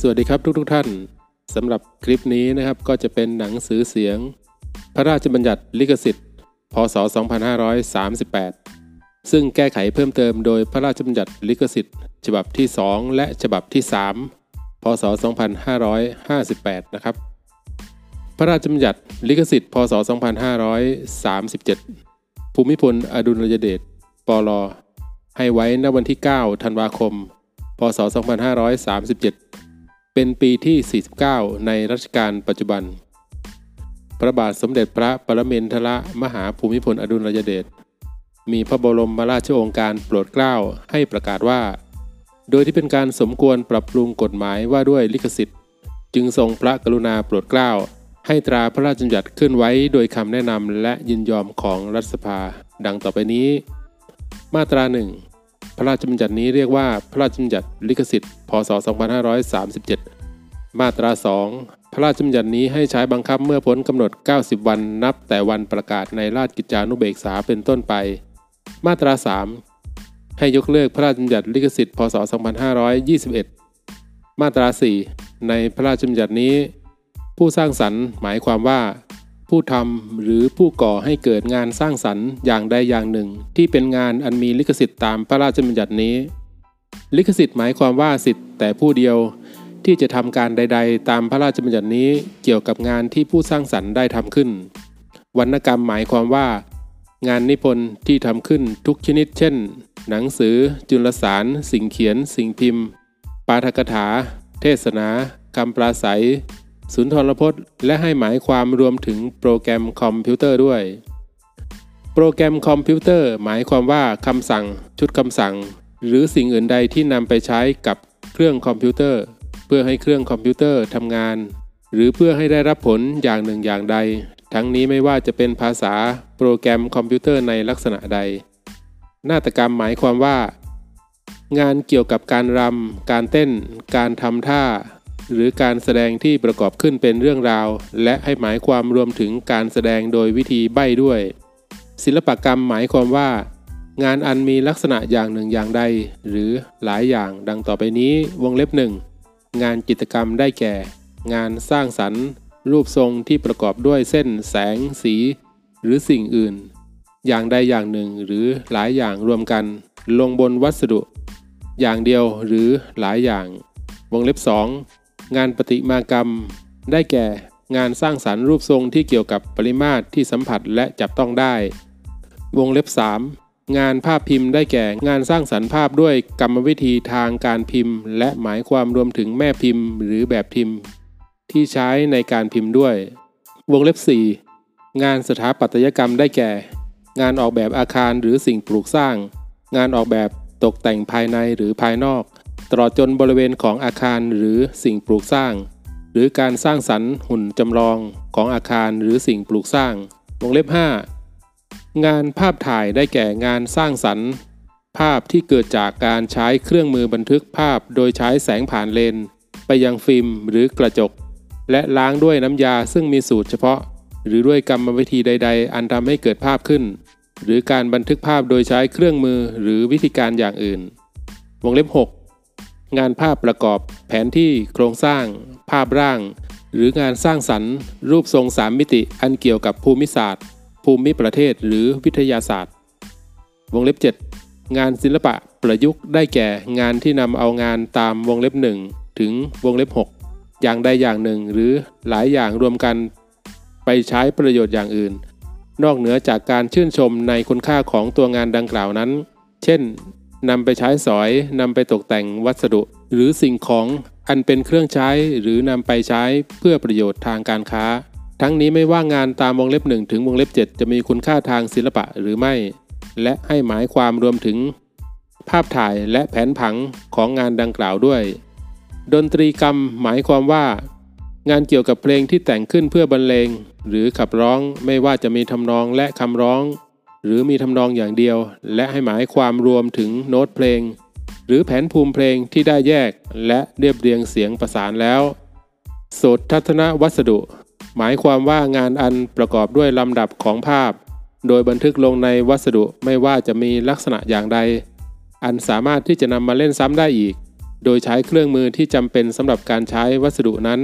สวัสดีครับทุกทท่านสำหรับคลิปนี้นะครับก็จะเป็นหนังสือเสียง พระราชบัญญัติลิขสิทธิ์ พศ 2538 ซึ่งแก้ไขเพิ่มเติมโดยพระราชบัญญัติลิขสิทธิ์ ฉบับที่ 2 และฉบับที่ 3 พศ 2558 นะครับ พระราชบัญญัติลิขสิทธิ์ พศ 2537 ภูมิพลอดุลยเดชปลให้ไว้ณวันที่ 9 ธันวาคม พศ 2537 เป็นปีที่ 49 ในรัชกาลปัจจุบัน พระบาทสมเด็จพระปรมินทรมหาภูมิพลอดุลยเดช มีพระบรมราชโองการโปรดเกล้าให้ประกาศว่า โดยที่เป็นการสมควรปรับปรุงกฎหมายว่าด้วยลิขสิทธิ์ จึงทรงพระกรุณาโปรดเกล้าให้ตราพระราชบัญญัติขึ้นไว้โดยคำแนะนำและยินยอมของรัฐสภา ดังต่อไปนี้ มาตราหนึ่ง พระราชบัญญัตินี้เรียกว่าพระราชบัญญัติลิขสิทธิ์ พศ 2537 มาตรา 2 พระราชบัญญัตินี้ให้ใช้บังคับเมื่อพ้นกำหนด 90 วันนับแต่วันประกาศในราชกิจจานุเบกษาเป็นต้นไป มาตรา 3 ให้ยกเลิกพระราชบัญญัติลิขสิทธิ์ พศ 2521 มาตรา 4 ในพระราชบัญญัตินี้ ผู้สร้างสรรค์หมายความว่า ผู้ทำหรือผู้ก่อให้เกิดงานสร้างสรรค์อย่างใดอย่างหนึ่ง ที่เป็นงานอันมีลิขสิทธิ์ตามพระราชบัญญัตินี้ ลิขสิทธิ์หมายความว่าสิทธิ์แต่ผู้เดียวที่จะทำการใด ๆ ตามพระราชบัญญัตินี้เกี่ยวกับงานที่ผู้สร้างสรรค์ได้ทำขึ้น วรรณกรรมหมายความว่า งานนิพนธ์ที่ทำขึ้นทุกชนิด เช่น หนังสือ จุลสาร สิ่งเขียน สิ่งพิมพ์ ปาฐกถา เทศนาคำปราศัย สุนทรพจน์ และให้หมายความรวมถึงโปรแกรมคอมพิวเตอร์ด้วย โปรแกรมคอมพิวเตอร์หมายความว่าคำสั่ง ชุดคำสั่ง หรือสิ่งอื่นใดที่นำไปใช้กับเครื่องคอมพิวเตอร์ เพื่อให้เครื่องคอมพิวเตอร์ทำงาน หรือเพื่อให้ได้รับผลอย่างหนึ่งอย่างใด ทั้งนี้ไม่ว่าจะเป็นภาษาโปรแกรมคอมพิวเตอร์ในลักษณะใด นาฏกรรมหมายความว่า งานเกี่ยวกับการรำการเต้น การทำท่า หรือการแสดงที่ประกอบขึ้นเป็นเรื่องราว และให้หมายความรวมถึงการแสดงโดยวิธีใบ้ด้วย ศิลปกรรมหมายความว่า งานอันมีลักษณะอย่างหนึ่งอย่างใด หรือหลายอย่างดังต่อไปนี้วงเล็บหนึ่งงานจิตรกรรมได้แก่ งานสร้างสรรค์ รูปทรงที่ประกอบด้วยเส้น แสง สี หรือสิ่งอื่น อย่างใดอย่างหนึ่งหรือหลายอย่างรวมกัน ลงบนวัสดุ อย่างเดียวหรือหลายอย่าง วงเล็บ2 งานปฏิมากรรม ได้แก่งานสร้างสารรค์รูปทรงที่เกี่ยวกับปริมาตรที่สัมผัสและจับต้องได้ วงเล็บ 3 งานภาพพิมพ์ได้แก่งานสร้างสรรค์ภาพด้วยกรรมวิธีทางการพิมพ์ และหมายความรวมถึงแม่พิมพ์ หรือแบบพิมพ์ ที่ใช้ในการพิมพ์ด้วย วงเล็บ 4 งานสถาปัตยกรรมได้แก่ งานออกแบบอาคารหรือสิ่งปลูกสร้าง งานออกแบบตกแต่งภายในหรือภายนอก ตลอดจนบริเวณของอาคารหรือสิ่งปลูกสร้าง หรือการสร้างสรรค์หุ่นจำลองของอาคารหรือสิ่งปลูกสร้างวงเล็บ 5 งานภาพถ่ายได้แก่งานสร้างสรรค์ภาพที่เกิดจากการใช้เครื่องมือบันทึกภาพโดยใช้แสงผ่านเลน ไปยังฟิล์มหรือกระจก และล้างด้วยน้ำยาซึ่งมีสูตรเฉพาะ หรือด้วยกรรมวิธีใด ๆ อันทำให้เกิดภาพขึ้น หรือการบันทึกภาพโดยใช้เครื่องมือหรือวิธีการอย่างอื่น วงเล็บ6 งานภาพประกอบแผนที่โครงสร้าง ภาพร่าง หรืองานสร้างสรรค์ รูปทรงสามมิติอันเกี่ยวกับภูมิศาสตร์ ภูมิประเทศหรือวิทยาศาสตร์ วงเล็บ 7 งานศิลปะประยุกต์ได้แก่งานที่นำเอางานตามวงเล็บ 1 ถึงวงเล็บ 6 อย่างใดอย่างหนึ่ง หรือหลายอย่างรวมกัน ไปใช้ประโยชน์อย่างอื่น นอกเหนือจากการชื่นชมในคุณค่าของตัวงานดังกล่าวนั้น เช่น นำไปใช้สอยนำไปตกแต่งวัสดุ หรือสิ่งของอันเป็นเครื่องใช้หรือนำไปใช้เพื่อประโยชน์ทางการค้า ทั้งนี้ไม่ว่างานตามวงเล็บ1ถึงวงเล็บ7 จะมีคุณค่าทางศิลปะหรือไม่ และให้หมายความรวมถึง ภาพถ่ายและแผนผังของงานดังกล่าวด้วย ดนตรีกรรมหมายความว่า งานเกี่ยวกับเพลงที่แต่งขึ้นเพื่อบรรเลง หรือขับร้องไม่ว่าจะมีทำนองและคำร้อง หรือมีทำนองอย่างเดียว และให้หมายความรวมถึงโน้ตเพลง หรือแผนภูมิเพลงที่ได้แยกและเรียบเรียงเสียงประสานแล้วสดทัศนวัสดุ หมายความว่างานอันประกอบด้วยลำดับของภาพ โดยบันทึกลงในวัสดุไม่ว่าจะมีลักษณะอย่างใด อันสามารถที่จะนำมาเล่นซ้ำได้อีก โดยใช้เครื่องมือที่จำเป็นสำหรับการใช้วัสดุนั้น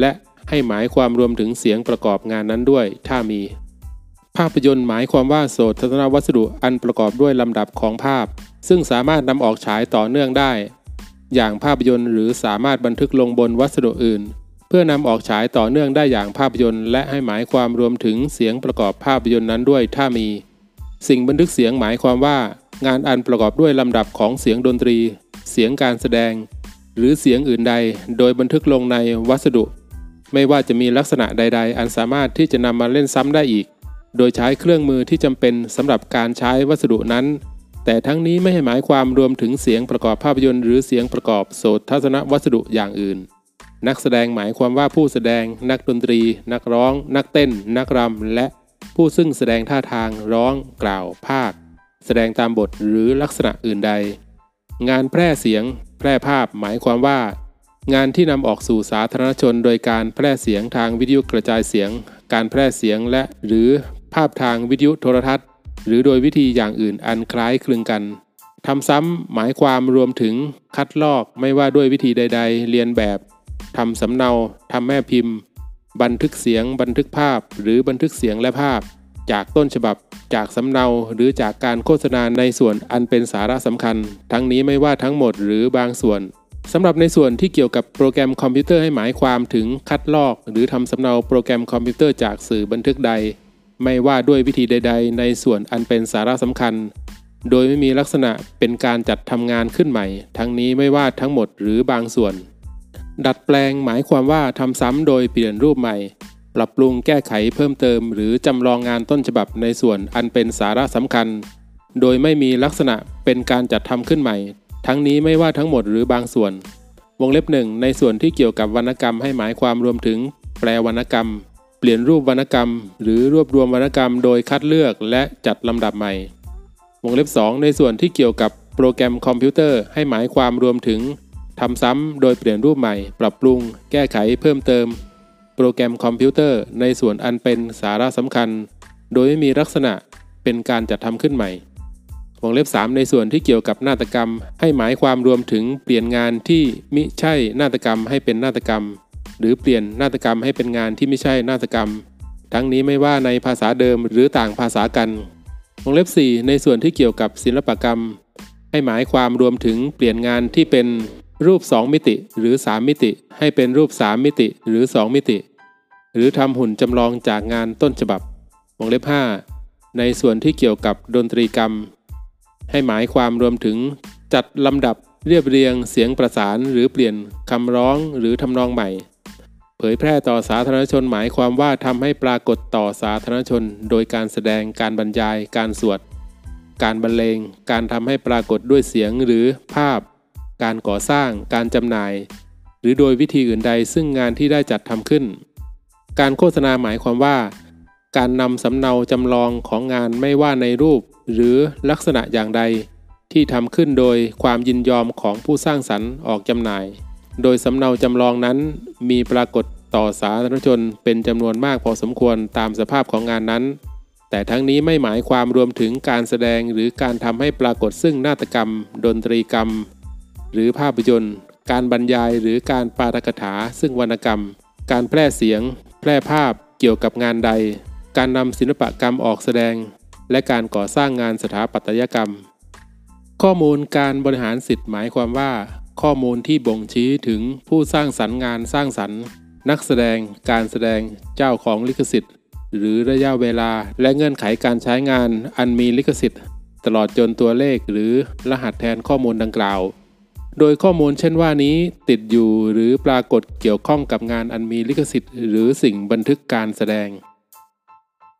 และให้หมายความรวมถึงเสียงประกอบงานนั้นด้วยถ้ามี ภาพยนตร์หมายความว่าโสตทัศนวัสดุอันประกอบด้วยลำดับของภาพ ซึ่งสามารถนำออกฉายต่อเนื่องได้ อย่างภาพยนตร์หรือสามารถบันทึกลงบนวัสดุอื่น เพื่อนำออกฉายต่อเนื่องได้อย่างภาพยนตร์ และให้หมายความรวมถึงเสียงประกอบภาพยนตร์นั้นด้วยถ้ามี สิ่งบันทึกเสียงหมายความว่า งานอันประกอบด้วยลำดับของเสียงดนตรี เสียงการแสดง หรือเสียงอื่นใด โดยบันทึกลงในวัสดุ ไม่ว่าจะมีลักษณะใด ๆ อันสามารถที่จะนำมาเล่นซ้ำได้อีก โดยใช้เครื่องมือที่จำเป็นสำหรับการใช้วัสดุนั้น แต่ทั้งนี้ไม่ให้หมายความรวมถึงเสียงประกอบภาพยนตร์หรือเสียงประกอบโสตทัศนวัสดุอย่างอื่น นักแสดงหมายความว่าผู้แสดง นักดนตรี นักร้อง นักเต้น นักรำและผู้ซึ่งแสดงท่าทางร้อง กล่าว ภาค แสดงตามบทหรือลักษณะอื่นใด งานแพร่เสียง แพร่ภาพหมายความว่า งานที่นำออกสู่สาธารณชน โดยการแพร่เสียงทางวิทยุกระจายเสียง การแพร่เสียงและหรือ ภาพทางวิทยุโทรทัศน์ หรือโดยวิธีอย่างอื่นอันคล้ายคลึงกันทำซ้ำหมายความรวมถึงคัดลอกไม่ว่าด้วยวิธีใด ๆ เรียนแบบทำสำเนาทำแม่พิมพ์ บันทึกเสียง บันทึกภาพ หรือบันทึกเสียงและภาพ จากต้นฉบับ จากสำเนาหรือจากการโฆษณาในส่วนอันเป็นสาระสำคัญ ทั้งนี้ไม่ว่าทั้งหมดหรือบางส่วนสำหรับในส่วนที่เกี่ยวกับโปรแกรมคอมพิวเตอร์ให้หมายความถึงคัดลอก หรือทำสำเนาโปรแกรมคอมพิวเตอร์จากสื่อบันทึกใด ไม่ว่าด้วยวิธีใด ๆ ในส่วนอันเป็นสาระสำคัญ โดยไม่มีลักษณะเป็นการจัดทำงานขึ้นใหม่ ทั้งนี้ไม่ว่าทั้งหมดหรือบางส่วน ดัดแปลงหมายความว่าทำซ้ำโดยเปลี่ยนรูปใหม่ ปรับปรุงแก้ไขเพิ่มเติม หรือจำลองงานต้นฉบับในส่วนอันเป็นสาระสำคัญ โดยไม่มีลักษณะเป็นการจัดทำขึ้นใหม่ ทั้งนี้ไม่ว่าทั้งหมดหรือบางส่วน วงเล็บหนึ่งในส่วนที่เกี่ยวกับวรรณกรรมให้หมายความรวมถึง แปลวรรณกรรม เปลี่ยนรูปวรรณกรรม หรือรวบรวมวรรณกรรมโดยคัดเลือกและจัดลำดับใหม่ วงเล็บ 2 ในส่วนที่เกี่ยวกับโปรแกรมคอมพิวเตอร์ให้หมายความรวมถึงทำซ้ำโดยเปลี่ยนรูปใหม่ ปรับปรุง แก้ไขเพิ่มเติม โปรแกรมคอมพิวเตอร์ ในส่วนอันเป็นสาระสำคัญ โดยไม่มีลักษณะเป็นการจัดทำขึ้นใหม่วงเล็บ 3 ในส่วนที่เกี่ยวกับนาฏกรรม ให้หมายความรวมถึงเปลี่ยนงานที่มิใช่นาฏกรรมให้เป็นนาฏกรรม หรือเปลี่ยนนาฏกรรมให้เป็นงานที่ไม่ใช่นาฏกรรม ทั้งนี้ไม่ว่าในภาษาเดิมหรือต่างภาษากันวงเล็บ 4 ในส่วนที่เกี่ยวกับศิลปกรรม ให้หมายความรวมถึงเปลี่ยนงานที่เป็นรูป 2 มิติหรือ 3 มิติ ให้เป็นรูป 3 มิติหรือ 2 มิติ หรือทำหุ่นจำลองจากงานต้นฉบับวงเล็บ 5 ในส่วนที่เกี่ยวกับดนตรีกรรม ให้หมายความรวมถึงจัดลำดับเรียบเรียงเสียงประสานหรือเปลี่ยนคำร้องหรือทำนองใหม่ เผยแพร่ต่อสาธารณชนหมายความว่าทำให้ปรากฏต่อสาธารณชน โดยการแสดงการบรรยาย การสวด การบรรเลง การทำให้ปรากฏด้วยเสียงหรือภาพ การก่อสร้าง การจำหน่าย หรือโดยวิธีอื่นใดซึ่งงานที่ได้จัดทำขึ้น การโฆษณาหมายความว่า การนำสำเนาจำลองของงานไม่ว่าในรูป หรือลักษณะอย่างใด ที่ทำขึ้นโดยความยินยอมของผู้สร้างสรรค์ออกจำหน่าย โดยสำเนาจำลองนั้นมีปรากฏต่อสาธารณชนเป็นจำนวนมากพอสมควรตามสภาพของงานนั้น แต่ทั้งนี้ไม่หมายความรวมถึงการแสดงหรือการทำให้ปรากฏซึ่งนาฏกรรม ดนตรีกรรม หรือภาพยนตร์ การบรรยายหรือการปาฐกถา ซึ่งวรรณกรรม การแพร่เสียง แพร่ภาพเกี่ยวกับงานใด การนำศิลปกรรมออกแสดง และการก่อสร้างงานสถาปัตยกรรม ข้อมูลการบริหารสิทธิ์หมายความว่า ข้อมูลที่บ่งชี้ถึงผู้สร้างสรรค์งานสร้างสรรค์ นักแสดง การแสดงเจ้าของลิขสิทธิ์ หรือระยะเวลาและเงื่อนไขการใช้งานอันมีลิขสิทธิ์ ตลอดจนตัวเลขหรือรหัสแทนข้อมูลดังกล่าว โดยข้อมูลเช่นว่านี้ติดอยู่หรือปรากฏเกี่ยวข้องกับงานอันมีลิขสิทธิ์ หรือสิ่งบันทึกการแสดง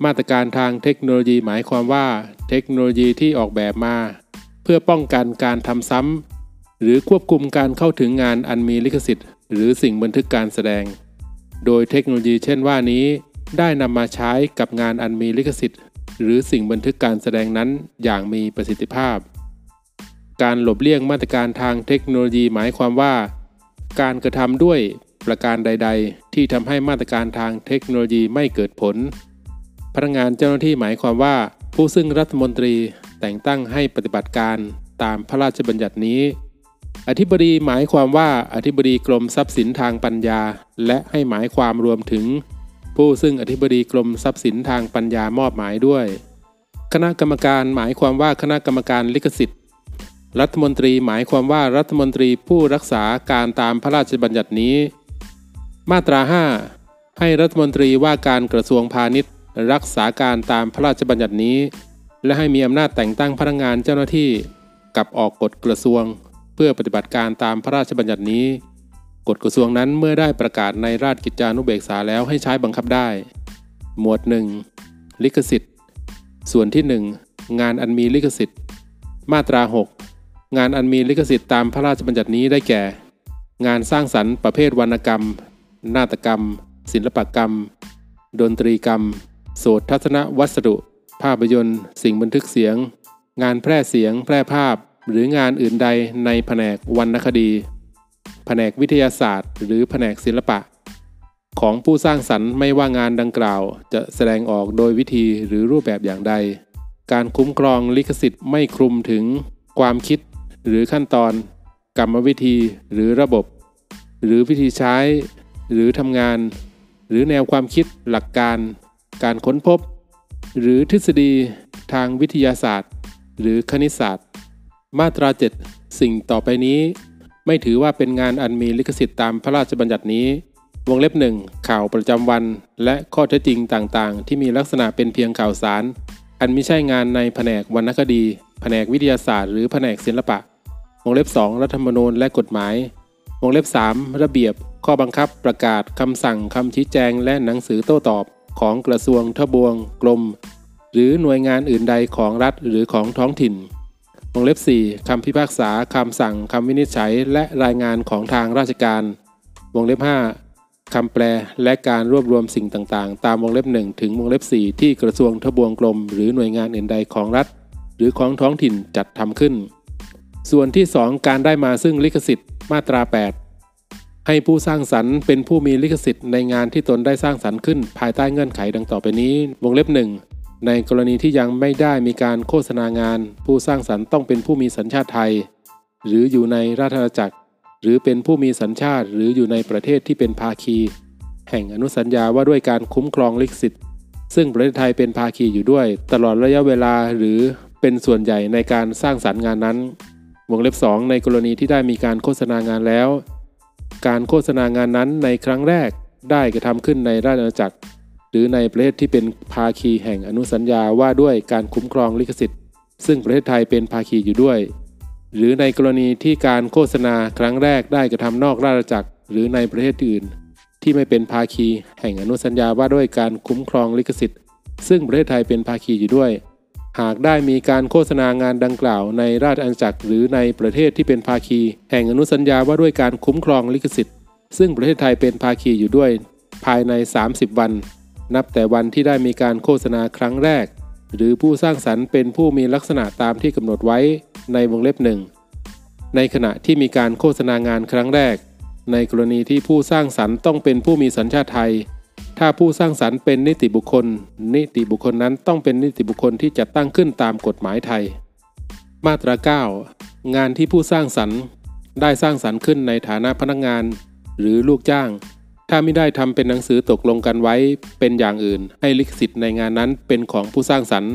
มาตรการทางเทคโนโลยีหมายความว่า เทคโนโลยีที่ออกแบบมา เพื่อป้องกันการทำซ้ำ หรือควบคุมการเข้าถึงงานอันมีลิขสิทธิ์ หรือสิ่งบันทึกการแสดง โดยเทคโนโลยีเช่นว่านี้ ได้นำมาใช้กับงานอันมีลิขสิทธิ์ หรือสิ่งบันทึกการแสดงนั้นอย่างมีประสิทธิภาพ การหลบเลี่ยงมาตรการทางเทคโนโลยีหมายความว่า การกระทำด้วยประการใด ๆ ที่ทำให้มาตรการทางเทคโนโลยีไม่เกิดผล พนักงานเจ้าหน้าที่หมายความว่า ผู้ซึ่งรัฐมนตรีแต่งตั้งให้ปฏิบัติการตามพระราชบัญญัตินี้ อธิบดีหมายความว่าอธิบดีกรมทรัพย์สินทางปัญญา และให้หมายความรวมถึง ผู้ซึ่งอธิบดีกรมทรัพย์สินทางปัญญามอบหมายด้วย คณะกรรมการหมายความว่าคณะกรรมการลิขสิทธิ์ รัฐมนตรีหมายความว่ารัฐมนตรีผู้รักษาการตามพระราชบัญญัตินี้ มาตรา 5 ให้รัฐมนตรีว่าการกระทรวงพาณิชย์ รักษาการตามพระราชบัญญัตินี้ และให้มีอำนาจแต่งตั้งพนักงานเจ้าหน้าที่กับออกกฎกระทรวง เพื่อปฏิบัติการตามพระราชบัญญัตินี้ กฎกระทรวงนั้นเมื่อได้ประกาศในราชกิจจานุเบกษาแล้วให้ใช้บังคับได้ หมวด 1 ลิขสิทธิ์ ส่วนที่ 1 งานอันมีลิขสิทธิ์ มาตรา 6 งานอันมีลิขสิทธิ์ตามพระราชบัญญัตินี้ได้แก่ งานสร้างสรรค์ประเภทวรรณกรรม นาฏกรรม ศิลปกรรม ดนตรีกรรม โสตทัศนวัสดุ ภาพยนตร์ สิ่งบันทึกเสียง งานแพร่เสียง แพร่ภาพ หรืองานอื่นใดในแผนกวรรณคดี แผนกวิทยาศาสตร์ หรือแผนกศิลปะ ของผู้สร้างสรรค์ไม่ว่างานดังกล่าว จะแสดงออกโดยวิธีหรือรูปแบบอย่างใด การคุ้มครองลิขสิทธิ์ไม่คลุมถึง ความคิด หรือขั้นตอน กรรมวิธีหรือระบบ หรือวิธีใช้ หรือทำงาน หรือแนวความคิดหลักการ การค้นพบ หรือทฤษฎีทางวิทยาศาสตร์ หรือคณิตศาสตร์ มาตรา 7 สิ่งต่อไปนี้ ไม่ถือว่าเป็นงานอันมีลิขสิทธิ์ตามพระราชบัญญัตินี้ วงเล็บหนึ่งข่าวประจำวัน และข้อเท็จจริงต่างๆ ที่มีลักษณะเป็นเพียงข่าวสาร อันไม่ใช่งานในแผนกวรรณคดี แผนกวิทยาศาสตร์ หรือแผนกศิลปะ วงเล็บ 2 รัฐธรรมนูญและกฎหมาย วงเล็บ 3 ระเบียบ ข้อบังคับประกาศคำสั่งคำชี้แจง และหนังสือโต้ตอบของกระทรวงทบวง กรม หรือหน่วยงานอื่นใดของรัฐหรือของท้องถิ่น วงเล็บ 4 คำพิพากษา คำสั่ง คำวินิจฉัย และรายงานของทางราชการ วงเล็บ 5 คำแปล และการรวบรวมสิ่งต่างๆ ตามวงเล็บ 1 ถึงวงเล็บ 4 ที่กระทรวงทบวงกรมหรือหน่วยงานอื่นใดของรัฐ หรือของท้องถิ่นจัดทำขึ้น ส่วนที่ 2 การได้มาซึ่งลิขสิทธิ์ มาตรา 8 ให้ผู้สร้างสรรค์เป็นผู้มีลิขสิทธิ์ในงานที่ตนได้สร้างสรรค์ขึ้น ภายใต้เงื่อนไขดังต่อไปนี้ วงเล็บ 1 ในกรณีที่ยังไม่ได้มีการโฆษณางาน ผู้สร้างสรรค์ต้องเป็นผู้มีสัญชาติไทย หรืออยู่ในราชอาณาจักร หรือเป็นผู้มีสัญชาติ หรืออยู่ในประเทศที่เป็นภาคี แห่งอนุสัญญาว่าด้วยการคุ้มครองลิขสิทธิ์ ซึ่งประเทศไทยเป็นภาคีอยู่ด้วย ตลอดระยะเวลาหรือเป็นส่วนใหญ่ในการสร้างสรรค์งานนั้นวงเล็บ 2 ในกรณีที่ได้มีการโฆษณางานแล้ว การโฆษณางานนั้นในครั้งแรกได้กระทำขึ้นในราชอาณาจักร รือในประเทศที่เป็นภาคีแห่งอนุสัญญาว่าด้วยการคุ้มครองลิขสิทธิ์ ซึ่งประเทศไทยเป็นภาคีอยู่ด้วย หรือในกรณีที่การโฆษณาครั้งแรกได้กระทำนอกราชอาณาจักร หรือในประเทศอื่น ที่ไม่เป็นภาคีแห่งอนุสัญญาว่าด้วยการคุ้มครองลิขสิทธิ์ ซึ่งประเทศไทยเป็นภาคีอยู่ด้วย หากได้มีการโฆษณางานดังกล่าวในราชอาณาจักร หรือในประเทศที่เป็นภาคี แห่งอนุสัญญาว่าด้วยการคุ้มครองลิขสิทธิ์ ซึ่งประเทศไทยเป็นภาคีอยู่ด้วย ภายใน 30 วัน นับแต่วันที่ได้มีการโฆษณาครั้งแรก หรือผู้สร้างสรรค์เป็นผู้มีลักษณะตามที่กำหนดไว้ในวงเล็บหนึ่งในขณะที่มีการโฆษณางานครั้งแรก ในกรณีที่ผู้สร้างสรรค์ต้องเป็นผู้มีสัญชาติไทย ถ้าผู้สร้างสรรค์เป็นนิติบุคคล นิติบุคคลนั้นต้องเป็นนิติบุคคลที่จัดตั้งขึ้นตามกฎหมายไทย มาตรา 9 งานที่ผู้สร้างสรรค์ ได้สร้างสรรค์ขึ้นในฐานะพนักงาน หรือลูกจ้าง ถ้าไม่ได้ทำเป็นหนังสือตกลงกันไว้เป็นอย่างอื่น ให้ลิขสิทธิ์ในงานนั้นเป็นของผู้สร้างสรรค์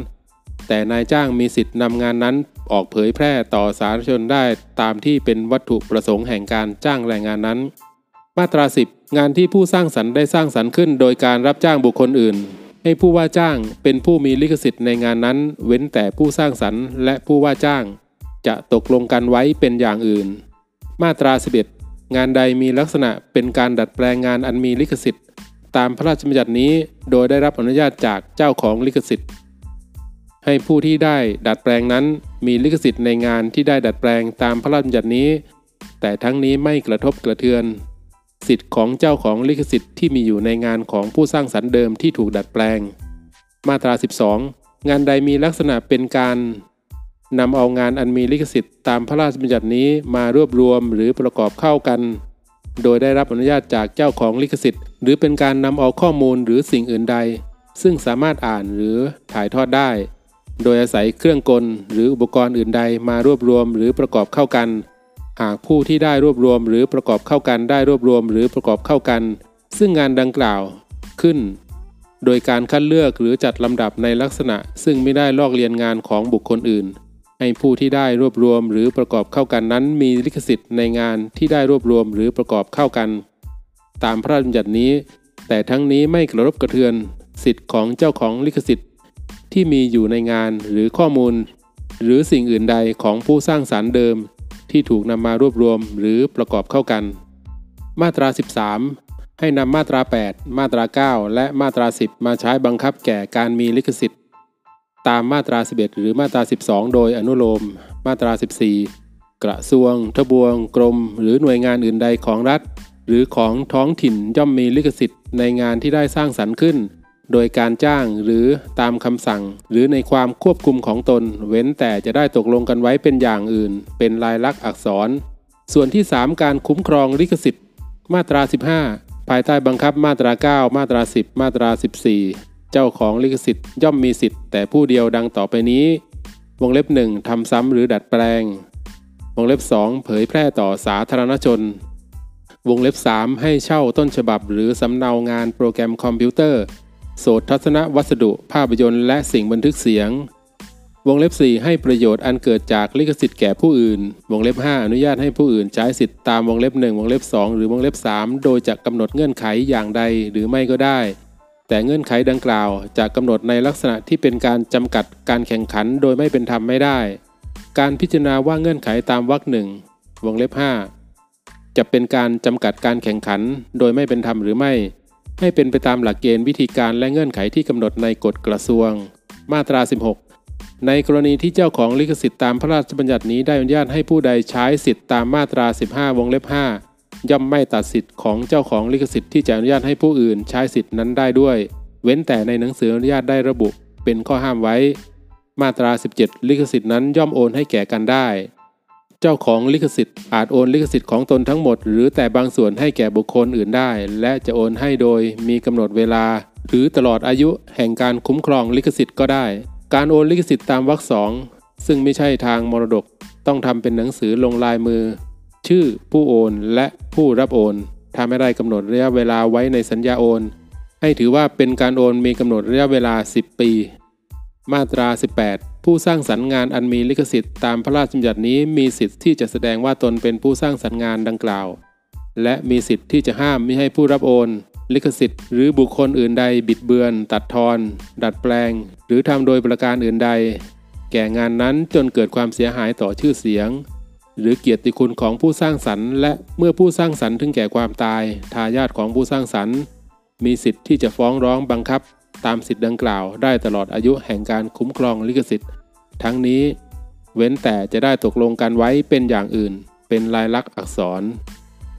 แต่นายจ้างมีสิทธิ์นำงานนั้นออกเผยแพร่ต่อสาธารณชนได้ตามที่เป็นวัตถุประสงค์แห่งการจ้างแรงงานนั้น มาตรา 10 งานที่ผู้สร้างสรรค์ได้สร้างสรรค์ขึ้น โดยการรับจ้างบุคคลอื่น ให้ผู้ว่าจ้างเป็นผู้มีลิขสิทธิ์ในงานนั้น เว้นแต่ผู้สร้างสรรค์และผู้ว่าจ้าง จะตกลงกันไว้เป็นอย่างอื่น มาตรา 11 งานใดมีลักษณะเป็นการดัดแปลงงานอันมีลิขสิทธิ์ ตามพระราชบัญญัตินี้โดยได้รับอนุญาตจากเจ้าของลิขสิทธิ์ ให้ผู้ที่ได้ดัดแปลงนั้นมีลิขสิทธิ์ในงานที่ได้ดัดแปลงตามพระราชบัญญัตินี้ แต่ทั้งนี้ไม่กระทบกระเทือน สิทธิ์ของเจ้าของลิขสิทธิ์ที่มีอยู่ในงานของผู้สร้างสรรค์เดิมที่ถูกดัดแปลง มาตรา 12 งานใดมีลักษณะเป็นการ นำเอางานอันมีลิขสิทธิ์ตามพระราชบัญญัตินี้มารวบรวมหรือประกอบเข้ากัน โดยได้รับอนุญาตจากเจ้าของลิขสิทธิ์ หรือเป็นการนำเอาข้อมูลหรือสิ่งอื่นใด ซึ่งสามารถอ่านหรือถ่ายทอดได้ โดยอาศัยเครื่องกลหรืออุปกรณ์อื่นใดมารวบรวมหรือประกอบเข้ากัน หากผู้ที่ได้รวบรวมหรือประกอบเข้ากันได้รวบรวมหรือประกอบเข้ากัน ซึ่งงานดังกล่าวขึ้นโดยการคัดเลือกหรือจัดลำดับในลักษณะ ซึ่งไม่ได้ลอกเลียนงานของบุคคลอื่น ให้ผู้ที่ได้รวบรวมหรือประกอบเข้ากันนั้น มีลิขสิทธิ์ในงานที่ได้รวบรวมหรือประกอบเข้ากัน ตามพระราชบัญญัตินี้ แต่ทั้งนี้ไม่กระทบกระเทือน สิทธิ์ของเจ้าของลิขสิทธิ์ ที่มีอยู่ในงานหรือข้อมูล หรือสิ่งอื่นใดของผู้สร้างสารรค์เดิม ที่ถูกนำมารวบรวมหรือประกอบเข้ากัน มาตรา 13 ให้นำมาตรา 8 มาตรา 9 และมาตรา 10 มาใช้บังคับแก่การมีลิขสิทธิ์ ตามมาตรา 11 หรือมาตรา 12 โดยอนุโลม มาตรา 14 กระทรวง ทบวง กรม หรือหน่วยงานอื่นใดของรัฐ หรือของท้องถิ่นย่อมมีลิขสิทธิ์ในงานที่ได้สร้างสรรค์ขึ้น โดยการจ้างหรือตามคำสั่ง หรือในความควบคุมของตน เว้นแต่จะได้ตกลงกันไว้เป็นอย่างอื่น เป็นลายลักษณ์อักษร ส่วนที่ 3 การคุ้มครองลิขสิทธิ์ มาตรา 15 ภายใต้บังคับมาตรา 9 มาตรา 10 มาตรา 14 เจ้าของลิขสิทธิ์ย่อมมีสิทธิ์แต่ผู้เดียวดังต่อไปนี้ วงเล็บ 1ทำซ้ำหรือดัดแปลง วงเล็บ 2 เผยแพร่ต่อสาธารณชน วงเล็บ 3 ให้เช่าต้นฉบับหรือสำเนางานโปรแกรมคอมพิวเตอร์โสตทัศนวัสดุภาพยนตร์และสิ่งบันทึกเสียง วงเล็บ 4 ให้ประโยชน์อันเกิดจากลิขสิทธิ์แก่ผู้อื่น วงเล็บ 5 อนุญาตให้ผู้อื่นใช้สิทธิ์ตามวงเล็บ 1 วงเล็บ 2 หรือวงเล็บ 3 โดยจะกำหนดเงื่อนไขอย่างใดหรือไม่ก็ได้ แต่เงื่อนไขดังกล่าวจะกำหนดในลักษณะที่เป็นการจำกัดการแข่งขันโดยไม่เป็นธรรมไม่ได้ การพิจารณาว่าเงื่อนไขตามวรรคหนึ่งวงเล็บ 5 จะเป็นการจำกัดการแข่งขันโดยไม่เป็นธรรมหรือไม่ ให้เป็นไปตามหลักเกณฑ์วิธีการและเงื่อนไขที่กำหนดในกฎกระทรวง มาตรา 16 ในกรณีที่เจ้าของลิขสิทธิ์ตามพระราชบัญญัตินี้ได้อนุญาตให้ผู้ใดใช้สิทธิ์ตามมาตรา 15 วงเล็บ 5 ย่อมไม่ตัดสิทธิ์ของเจ้าของลิขสิทธิ์ที่จะอนุญาตให้ผู้อื่นใช้สิทธินั้นได้ด้วย เว้นแต่ในหนังสืออนุญาตได้ระบุเป็นข้อห้ามไว้ มาตรา 17 ลิขสิทธิ์นั้นย่อมโอนให้แก่กันได้ เจ้าของลิขสิทธิ์อาจโอนลิขสิทธิ์ของตนทั้งหมด หรือแต่บางส่วนให้แก่บุคคลอื่นได้ และจะโอนให้โดยมีกำหนดเวลา หรือตลอดอายุแห่งการคุ้มครองลิขสิทธิ์ก็ได้ การโอนลิขสิทธิ์ตามวรรคสองซึ่งไม่ใช่ทางมรดก ต้องทำเป็นหนังสือลงลายมือ ชื่อผู้โอนและผู้รับโอน ถ้าไม่ได้กำหนดระยะเวลาไว้ในสัญญาโอน ให้ถือว่าเป็นการโอนมีกำหนดระยะเวลา 10 ปี มาตรา 18 ผู้สร้างสรรค์งานอันมีลิขสิทธิ์ตามพระราชบัญญัตินี้มีสิทธิ์ที่จะแสดงว่าตนเป็นผู้สร้างสรรค์งานดังกล่าว และมีสิทธิ์ที่จะห้ามไม่ให้ผู้รับโอน ลิขสิทธิ์หรือบุคคลอื่นใดบิดเบือน ตัดทอน ดัดแปลง หรือทำโดยประการอื่นใด แก่งานนั้นจนเกิดความเสียหายต่อชื่อเสียง หรือเกียรติคุณของผู้สร้างสรรค์ และเมื่อผู้สร้างสรรค์ถึงแก่ความตาย ทายาทของผู้สร้างสรรค์ มีสิทธิ์ที่จะฟ้องร้องบังคับ ตามสิทธิ์ดังกล่าว ได้ตลอดอายุแห่งการคุ้มครองลิขสิทธิ์ ทั้งนี้ เว้นแต่จะได้ตกลงกันไว้เป็นอย่างอื่น เป็นลายลักษณ์อักษร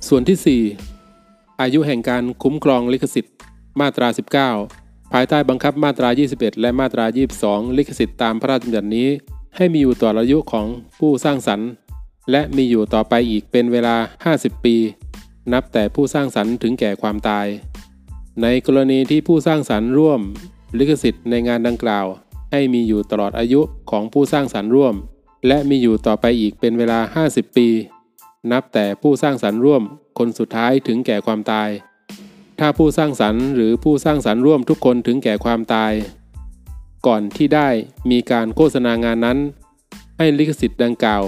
ส่วนที่ 4 อายุแห่งการคุ้มครองลิขสิทธิ์ มาตรา 19 ภายใต้บังคับมาตรา 21 และมาตรา 22 ลิขสิทธิ์ตามพระราชบัญญัตินี้ ให้มีอยู่ต่ออายุของผู้สร้างสรรค์ และมีอยู่ต่อไปอีกเป็นเวลา 50 ปี นับแต่ผู้สร้างสรรค์ถึงแก่ความตาย ในกรณีที่ผู้สร้างสรรค์ร่วม ลิขสิทธิ์ในงานดังกล่าว ให้มีอยู่ตลอดอายุของผู้สร้างสรรค์ร่วม และมีอยู่ต่อไปอีกเป็นเวลา 50 ปี นับแต่ผู้สร้างสรรค์ร่วม คนสุดท้ายถึงแก่ความตาย ถ้าผู้สร้างสรรค์หรือผู้สร้างสรรค์ร่วมทุกคนถึงแก่ความตาย ก่อนที่ได้มีการโฆษณางานนั้น ให้ลิขสิทธิ์ดังกล่าว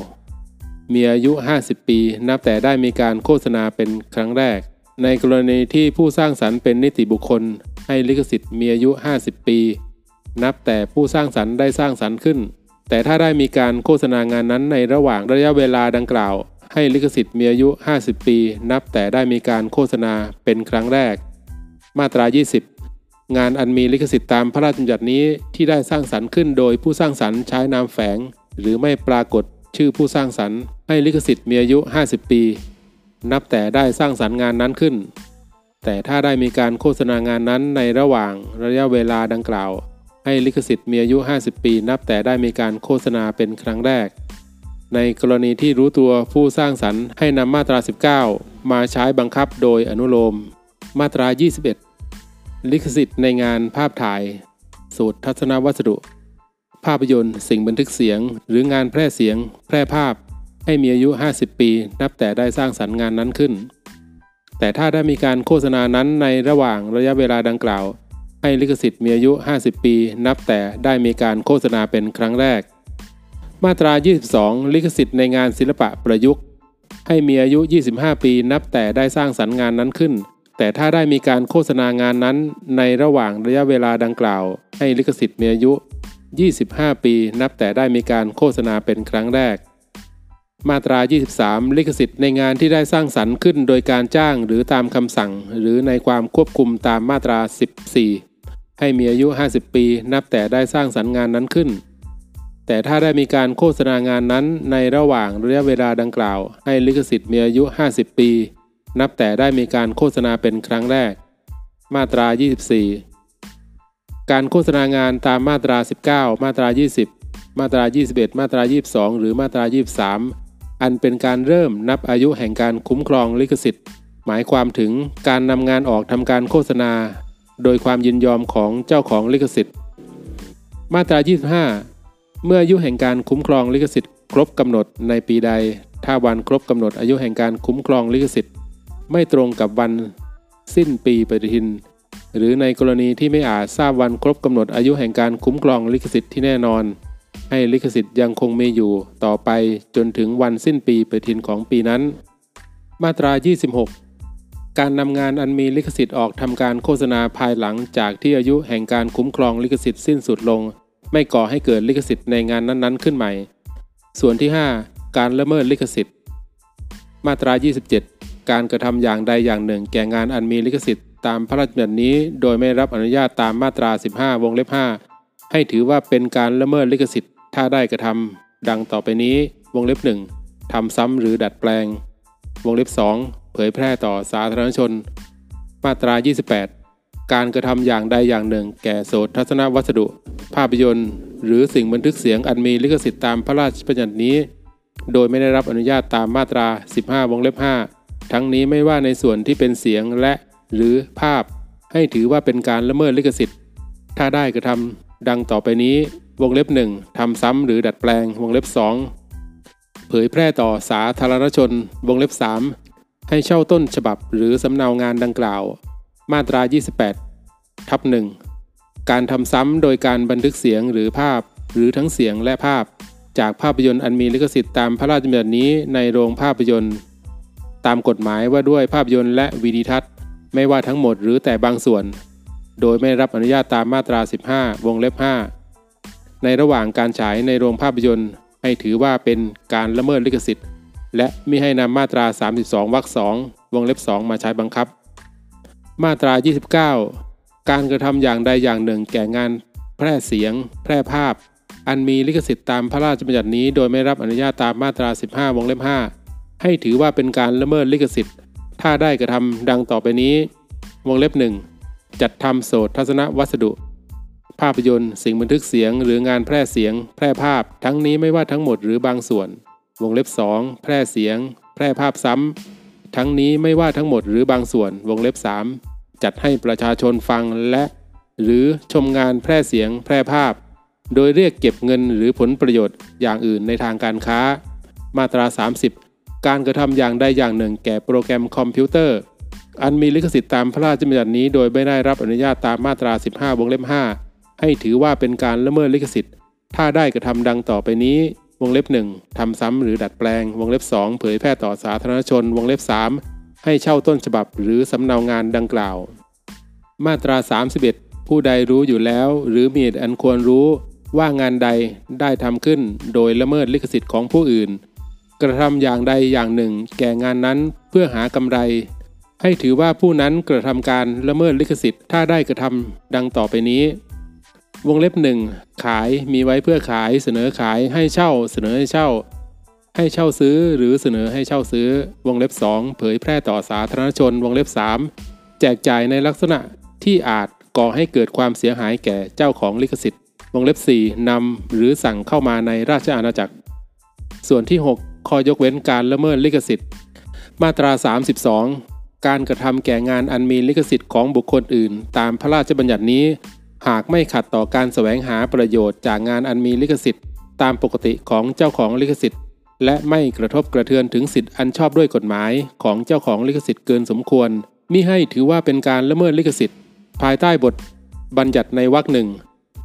มีอายุ 50 ปี นับแต่ได้มีการโฆษณาเป็นครั้งแรก ในกรณีที่ผู้สร้างสรรค์เป็นนิติบุคคล ให้ลิขสิทธิ์มีอายุ 50 ปี นับแต่ผู้สร้างสรรค์ได้สร้างสรรค์ขึ้น แต่ถ้าได้มีการโฆษณางานนั้นในระหว่างระยะเวลาดังกล่าว ให้ลิขสิทธิ์มีอายุ 50 ปี นับแต่ได้มีการโฆษณาเป็นครั้งแรก มาตรา 20งานอันมีลิขสิทธิ์ตามพระราชบัญญัตินี้ที่ได้สร้างสรรค์ขึ้นโดยผู้สร้างสรรค์ใช้นามแฝง หรือไม่ปรากฏ ชื่อผู้สร้างสรรค์ให้ลิขสิทธิ์มีอายุ 50 ปี นับแต่ได้สร้างสรรค์งานนั้นขึ้น แต่ถ้าได้มีการโฆษณางานนั้นในระหว่างระยะเวลาดังกล่าว ให้ลิขสิทธิ์มีอายุ 50 ปี นับแต่ได้มีการโฆษณาเป็นครั้งแรก ในกรณีที่รู้ตัวผู้สร้างสรรค์ให้นำมาตรา 19 มาใช้บังคับโดยอนุโลม มาตรา 21 ลิขสิทธิ์ในงานภาพถ่าย สูตรทัศนวัสดุ ภาพยนตร์ สิ่งบันทึกเสียง หรืองานแพร่เสียง แพร่ภาพ ให้มีอายุ 50 ปี นับแต่ได้สร้างสรรค์งานนั้นขึ้น แต่ถ้าได้มีการโฆษณานั้นในระหว่างระยะเวลาดังกล่าว ให้ลิขสิทธิ์มีอายุ 50 ปี นับแต่ได้มีการโฆษณาเป็นครั้งแรก มาตรา 22 ลิขสิทธิ์ในงานศิลปะประยุกต์ ให้มีอายุ 25 ปี นับแต่ได้สร้างสรรค์งานนั้นขึ้นแต่ถ้าได้มีการโฆษณางานนั้นในระหว่างระยะเวลาดังกล่าว ให้ลิขสิทธิ์มีอายุ 25 ปีนับแต่ได้มีการโฆษณาเป็นครั้งแรก มาตรา 23 ลิขสิทธิ์ในงานที่ได้สร้างสรรค์ขึ้นโดยการจ้างหรือตามคำสั่ง หรือในความควบคุมตามมาตรา 14 ให้มีอายุ 50 ปี นับแต่ได้สร้างสรรค์งานนั้นขึ้น แต่ถ้าได้มีการโฆษณางานนั้นในระหว่างระยะเวลาดังกล่าว ให้ลิขสิทธิ์มีอายุ 50 ปี นับแต่ได้มีการโฆษณาเป็นครั้งแรก มาตรา 24 การโฆษณางานตามมาตรา 19 มาตรา 20 มาตรา 21 มาตรา 22 หรือมาตรา 23 อันเป็นการเริ่มนับอายุแห่งการคุ้มครองลิขสิทธิ์ หมายความถึงการนำงานออกทำการโฆษณา โดยความยินยอมของเจ้าของลิขสิทธิ์ มาตรา 25 เมื่ออายุแห่งการคุ้มครองลิขสิทธิ์ครบกำหนดในปีใด ถ้าวันครบกำหนดอายุแห่งการคุ้มครองลิขสิทธิ์ ไม่ตรงกับวันสิ้นปีปฏิทิน หรือในกรณีที่ไม่อาจทราบวันครบกำหนดอายุแห่งการคุ้มครองลิขสิทธิ์ที่แน่นอน ให้ลิขสิทธิ์ยังคงมีอยู่ต่อไปจนถึงวันสิ้นปีปฏิทินของปีนั้น มาตรา 26 การนำงานอันมีลิขสิทธิ์ออกทำการโฆษณาภายหลังจากที่อายุแห่งการคุ้มครองลิขสิทธิ์สิ้นสุดลง ไม่ก่อให้เกิดลิขสิทธิ์ในงานนั้นๆ ขึ้นใหม่ ส่วนที่ 5 การละเมิดลิขสิทธิ์ มาตรา 27 การกระทำอย่างใดอย่างหนึ่งแก่งานอันมีลิขสิทธิ์ ตามพระราชบัญญัตินี้โดยไม่รับอนุญาตตามมาตรา 15 วงเล็บ 5 ให้ถือว่าเป็นการละเมิดลิขสิทธิ์ถ้าได้กระทำดังต่อไปนี้วงเล็บหนึ่งทำซ้ำหรือดัดแปลง วงเล็บ 2 เผยแพร่ต่อสาธารณชน มาตรา 28 การกระทำอย่างใดอย่างหนึ่ง แก่โสตทัศนวัสดุ ภาพยนตร์ หรือสิ่งบันทึกเสียงอันมีลิขสิทธิ์ตามพระราชบัญญัตินี้ โดยไม่ได้รับอนุญาตตามมาตรา 15 วงเล็บ 5 ทั้งนี้ไม่ว่าในส่วนที่เป็นเสียงและ หรือภาพให้ถือว่าเป็นการละเมิดลิขสิทธิ์ ถ้าได้กระทำดังต่อไปนี้วงเล็บหนึ่งทำซ้ำหรือดัดแปลงวงเล็บ 2 เผยแพร่ต่อสาธารณชน วงเล็บ 3 ให้เช่าต้นฉบับหรือสำเนางานดังกล่าว มาตรา 28 ทับหนึ่งการทำซ้ำโดยการบันทึกเสียงหรือภาพ หรือทั้งเสียงและภาพ จากภาพยนตร์อันมีลิขสิทธิ์ตามพระราชบัญญัตินี้ในโรงภาพยนตร์ ตามกฎหมายว่าด้วยภาพยนตร์และวิดีทัศน์ ไม่ว่าทั้งหมดหรือแต่บางส่วน โดยไม่รับอนุญาตตามมาตรา 15 วงเล็บ 5 ในระหว่างการฉายในโรงภาพยนตร์ ให้ถือว่าเป็นการละเมิดลิขสิทธิ์ และมิให้นำมาตรา 32วรรค2วงเล็บ 2 มาใช้บังคับ มาตรา 29 การกระทำอย่างใดอย่างหนึ่งแก่งาน แพร่เสียง แพร่ภาพ อันมีลิขสิทธิ์ตามพระราชบัญญัตินี้ โดยไม่รับอนุญาตตามมาตรา 15 วงเล็บ 5 ให้ถือว่าเป็นการละเมิดลิขสิทธิ์ ถ้าได้กระทำดังต่อไปนี้ วงเล็บ1จัดทำโสตทัศนวัสดุ ภาพยนตร์ สิ่งบันทึกเสียง หรืองานแพร่เสียง แพร่ภาพ ทั้งนี้ไม่ว่าทั้งหมดหรือบางส่วน วงเล็บ 2 แพร่เสียง แพร่ภาพซ้ำทั้งนี้ไม่ว่าทั้งหมดหรือบางส่วน วงเล็บ 3 จัดให้ประชาชนฟังและ หรือชมงานแพร่เสียง แพร่ภาพ โดยเรียกเก็บเงินหรือผลประโยชน์อย่างอื่นในทางการค้า มาตรา 30 การกระทำอย่างใดอย่างหนึ่งแก่โปรแกรมคอมพิวเตอร์ อันมีลิขสิทธิ์ตามพระราชบัญญัตินี้ โดยไม่ได้รับอนุญาตตามมาตรา 15 วงเล็บ 5 ให้ถือว่าเป็นการละเมิดลิขสิทธิ์ ถ้าได้กระทำดังต่อไปนี้ วงเล็บหนึ่งทำซ้ำหรือดัดแปลง วงเล็บ 2 เผยแพร่ต่อสาธารณชน วงเล็บ 3 ให้เช่าต้นฉบับหรือสำเนางานดังกล่าว มาตรา 31 ผู้ใดรู้อยู่แล้ว หรือมีเหตุอันควรรู้ว่างานใดได้ทำขึ้น โดยละเมิดลิขสิทธิ์ของผู้อื่น ระทำอย่างใดอย่างหนึ่ง แก่งานนั้นเพื่อหากำไร ให้ถือว่าผู้นั้นกระทำการละเมิดลิขสิทธิ์ถ้าได้กระทำดังต่อไปนี้ วงเล็บหนึ่งขายมีไว้เพื่อขายเสนอขายให้เช่า เสนอให้เช่า ให้เช่าซื้อหรือเสนอให้เช่าซื้อ วงเล็บ 2 เผยแพร่ต่อสาธารณชน วงเล็บ 3 แจกจ่ายในลักษณะที่อาจก่อให้เกิดความเสียหายแก่เจ้าของลิขสิทธิ์ วงเล็บ 4นำหรือสั่งเข้ามาในราชอาณาจักร ส่วนที่ 6 ข้อยกเว้นการละเมิดลิขสิทธิ์ มาตรา 32 การกระทำแก่งานอันมีลิขสิทธิ์ของบุคคลอื่น ตามพระราชบัญญัตินี้ หากไม่ขัดต่อการแสวงหาประโยชน์จากงานอันมีลิขสิทธิ์ ตามปกติของเจ้าของลิขสิทธิ์ และไม่กระทบกระเทือนถึงสิทธิอันชอบด้วยกฎหมายของเจ้าของลิขสิทธิ์เกินสมควรมิให้ถือว่าเป็นการละเมิดลิขสิทธิ์ ภายใต้บท บัญญัติในวรรคหนึ่ง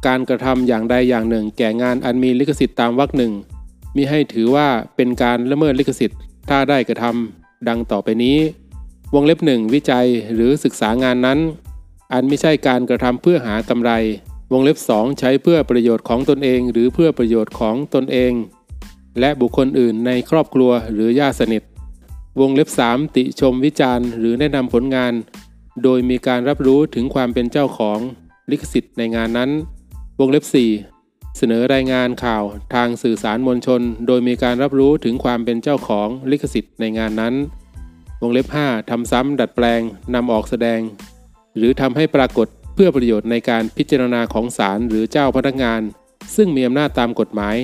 การกระทำอย่างใดอย่างหนึ่ง แก่งานอันมีลิขสิทธิ์ตามวรรคหนึ่ง มิให้ถือว่าเป็นการละเมิดลิขสิทธิ์ ถ้าได้กระทำดังต่อไปนี้ วงเล็บหนึ่งวิจัยหรือศึกษางานนั้น อันไม่ใช่การกระทำเพื่อหากำไร วงเล็บสองใช้เพื่อประโยชน์ของตนเองหรือเพื่อประโยชน์ของตนเอง และบุคคลอื่นในครอบครัวหรือญาติสนิท วงเล็บ 3 ติชมวิจารณ์ หรือแนะนำผลงาน โดยมีการรับรู้ถึงความเป็นเจ้าของลิขสิทธิ์ในงานนั้น วงเล็บ 4 เสนอรายงานข่าวทางสื่อสารมวลชน โดยมีการรับรู้ถึงความเป็นเจ้าของลิขสิทธิ์ในงานนั้น วงเล็บ 5ทำซ้ำดัดแปลงนำออกแสดง หรือทำให้ปรากฏเพื่อประโยชน์ในการพิจารณาของศาลหรือเจ้าพนักงาน ซึ่งมีอำนาจตามกฎหมาย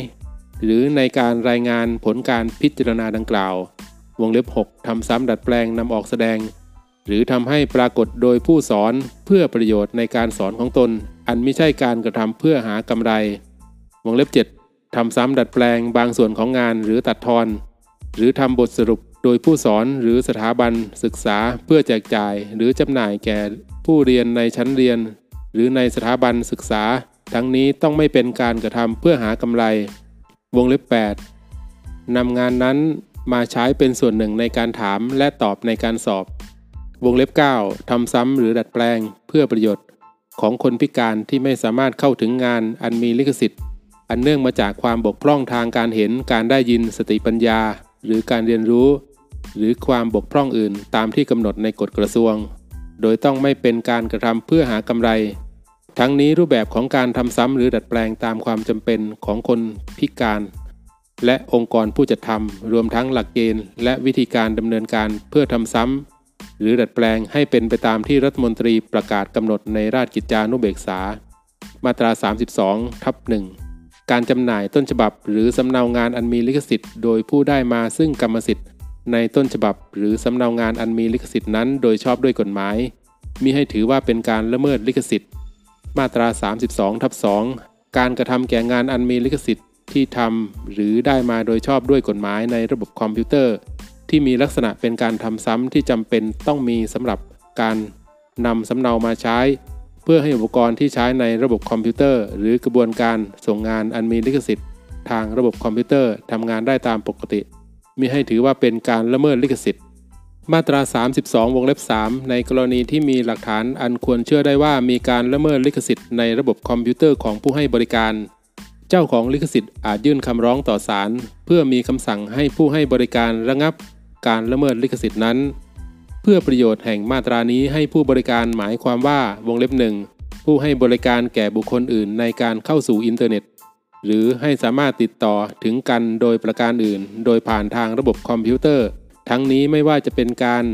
หรือในการรายงานผลการพิจารณาดังกล่าว วงเล็บ 6ทำซ้ำดัดแปลงนำออกแสดง หรือทำให้ปรากฏโดยผู้สอนเพื่อประโยชน์ในการสอนของตน อันไม่ใช่การกระทำเพื่อหากำไร วงเล็บ 7ทำซ้ำดัดแปลงบางส่วนของงานหรือตัดทอน หรือทำบทสรุปโดยผู้สอนหรือสถาบันศึกษาเพื่อแจกจ่าย หรือจำหน่ายแก่ผู้เรียนในชั้นเรียน หรือในสถาบันศึกษา ทั้งนี้ต้องไม่เป็นการกระทำเพื่อหากำไร วงเล็บ 8นำงานนั้นมาใช้เป็นส่วนหนึ่งในการถามและตอบในการสอบ วงเล็บ 9ทำซ้ำหรือดัดแปลงเพื่อประโยชน์ของคนพิการที่ไม่สามารถเข้าถึงงานอันมีลิขสิทธิ์ อันเนื่องมาจากความบกพร่องทางการเห็นการได้ยินสติปัญญา หรือการเรียนรู้ หรือความบกพร่องอื่นตามที่กำหนดในกฎกระทรวง โดยต้องไม่เป็นการกระทำเพื่อหากำไร ทั้งนี้รูปแบบของการทำซ้ำหรือดัดแปลงตามความจำเป็นของคนพิการ และองค์กรผู้จัดทำรวมทั้งหลักเกณฑ์ และวิธีการดำเนินการเพื่อทำซ้ำหรือดัดแปลงให้เป็นไปตามที่รัฐมนตรีประกาศกำหนดในราชกิจจานุเบกษา มาตรา 32ทับหนึ่ง การจำหน่ายต้นฉบับ หรือสำเนางานอันมีลิขสิทธิ์โดยผู้ได้มาซึ่งกรรมสิทธิ์ ในต้นฉบับ หรือสำเนางานอันมีลิขสิทธิ์นั้นโดยชอบด้วยกฎหมายมิให้ถือว่าเป็นการละเมิดลิขสิทธิ์ มาตรา 32ทับ2การกระทำแก่งานอันมีลิขสิทธิ์ที่ทำหรือได้มาโดยชอบด้วยกฎหมายในระบบคอมพิวเตอร์ ที่มีลักษณะเป็นการทำซ้ำที่จำเป็นต้องมีสำหรับการนำสำเนามาใช้ เพื่อให้อุปกรณ์ที่ใช้ในระบบคอมพิวเตอร์ หรือกระบวนการส่งงานอันมีลิขสิทธิ์ ทางระบบคอมพิวเตอร์ทำงานได้ตามปกติมิให้ถือว่าเป็นการละเมิดลิขสิทธิ์ มาตรา 32 วงเล็บ 3 ในกรณีที่มีหลักฐานอันควรเชื่อได้ว่ามีการละเมิดลิขสิทธิ์ในระบบคอมพิวเตอร์ของผู้ให้บริการ เจ้าของลิขสิทธิ์อาจยื่นคำร้องต่อศาลเพื่อมีคำสั่งให้ผู้ให้บริการระงับ การละเมิดลิขสิทธิ์นั้น เพื่อประโยชน์แห่งมาตรานี้ให้ผู้บริการหมายความว่าวงเล็บหนึ่งผู้ให้บริการแก่บุคคลอื่นในการเข้าสู่อินเทอร์เน็ต หรือให้สามารถติดต่อถึงกันโดยประการอื่น โดยผ่านทางระบบคอมพิวเตอร์ ทั้งนี้ไม่ว่าจะเป็นการ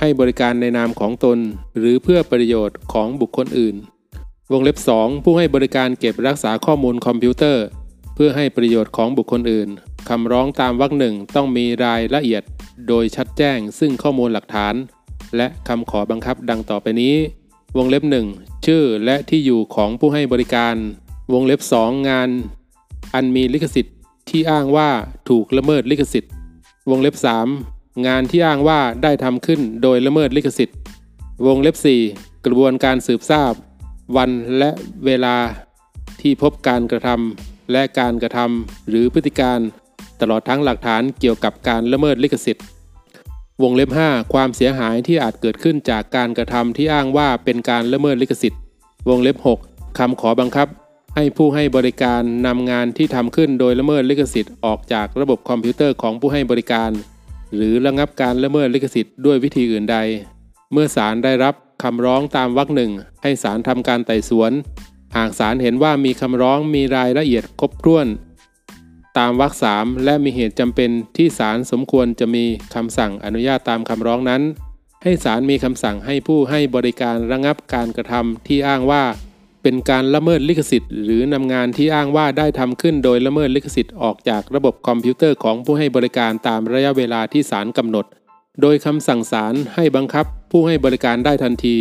ให้บริการในนามของตน หรือเพื่อประโยชน์ของบุคคลอื่น วงเล็บ 2 ผู้ให้บริการเก็บรักษาข้อมูลคอมพิวเตอร์ เพื่อให้ประโยชน์ของบุคคลอื่นคำร้องตามวรรคหนึ่งต้องมีรายละเอียด โดยชัดแจ้งซึ่งข้อมูลหลักฐาน และคำขอบังคับดังต่อไปนี้ วงเล็บ 1 ชื่อและที่อยู่ของผู้ให้บริการ วงเล็บ 2 งาน อันมีลิขสิทธิ์ที่อ้างว่าถูกละเมิดลิขสิทธิ์ วงเล็บ 3 งานที่อ้างว่าได้ทำขึ้นโดยละเมิดลิขสิทธิ์ วงเล็บ 4 กระบวนการสืบทราบ วันและเวลาที่พบการกระทำและการกระทำหรือพฤติการณ์ ตลอดทั้งหลักฐานเกี่ยวกับการละเมิดลิขสิทธิ์ วงเล็บ 5 ความเสียหายที่อาจเกิดขึ้นจากการกระทำที่อ้างว่าเป็นการละเมิดลิขสิทธิ์ วงเล็บ 6คำขอบังคับ ให้ผู้ให้บริการนำงานที่ทำขึ้นโดยละเมิดลิขสิทธิ์ออกจากระบบคอมพิวเตอร์ของผู้ให้บริการ หรือระงับการละเมิดลิขสิทธิ์ด้วยวิธีอื่นใด เมื่อศาลได้รับคำร้องตามวรรคหนึ่งให้ศาลทำการไต่สวน หากศาลเห็นว่ามีคำร้องมีรายละเอียดครบถ้วน ตามวรรคสามและมีเหตุจำเป็นที่ศาลสมควรจะมีคำสั่งอนุญาตตามคำร้องนั้น ให้ศาลมีคำสั่งให้ผู้ให้บริการระงับการกระทำที่อ้างว่า เป็นการละเมิดลิขสิทธิ์ หรือนำงานที่อ้างว่าได้ทำขึ้นโดยละเมิดลิขสิทธิ์ออกจากระบบคอมพิวเตอร์ของผู้ให้บริการตามระยะเวลาที่ศาลกำหนด โดยคำสั่งศาลให้บังคับผู้ให้บริการได้ทันที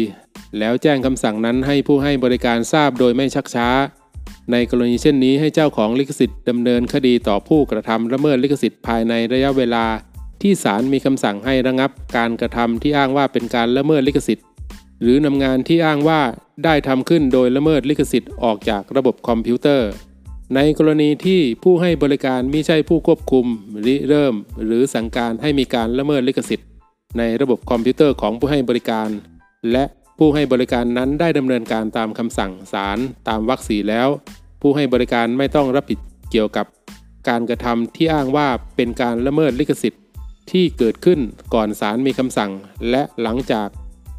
แล้วแจ้งคำสั่งนั้นให้ผู้ให้บริการทราบโดยไม่ชักช้า ในกรณีเช่นนี้ให้เจ้าของลิขสิทธิ์ดำเนินคดีต่อผู้กระทำละเมิดลิขสิทธิ์ภายในระยะเวลา ที่ศาลมีคำสั่งให้ระงับการกระทำที่อ้างว่าเป็นการละเมิดลิขสิทธิ์ หรือนำงานที่อ้างว่าได้ทำขึ้นโดยละเมิดลิขสิทธิ์ออกจากระบบคอมพิวเตอร์ ในกรณีที่ผู้ให้บริการม่ใช่ผู้ควบคุมริเริ่ม หรือสั่งการให้มีการละเมิดลิขสิทธิ์ ในระบบคอมพิวเตอร์ของผู้ให้บริการ และ ผู้ให้บริการนั้นได้ดำเนินการตามคำสั่งศาลตามวรรคสีแล้ว ผู้ให้บริการไม่ต้องรับผิดเกี่ยวกับการกระทำที่อ้างว่าเป็นการละเมิดลิขสิทธิ์ที่เกิดขึ้นก่อนศาลมีคำสั่ง และหลังจาก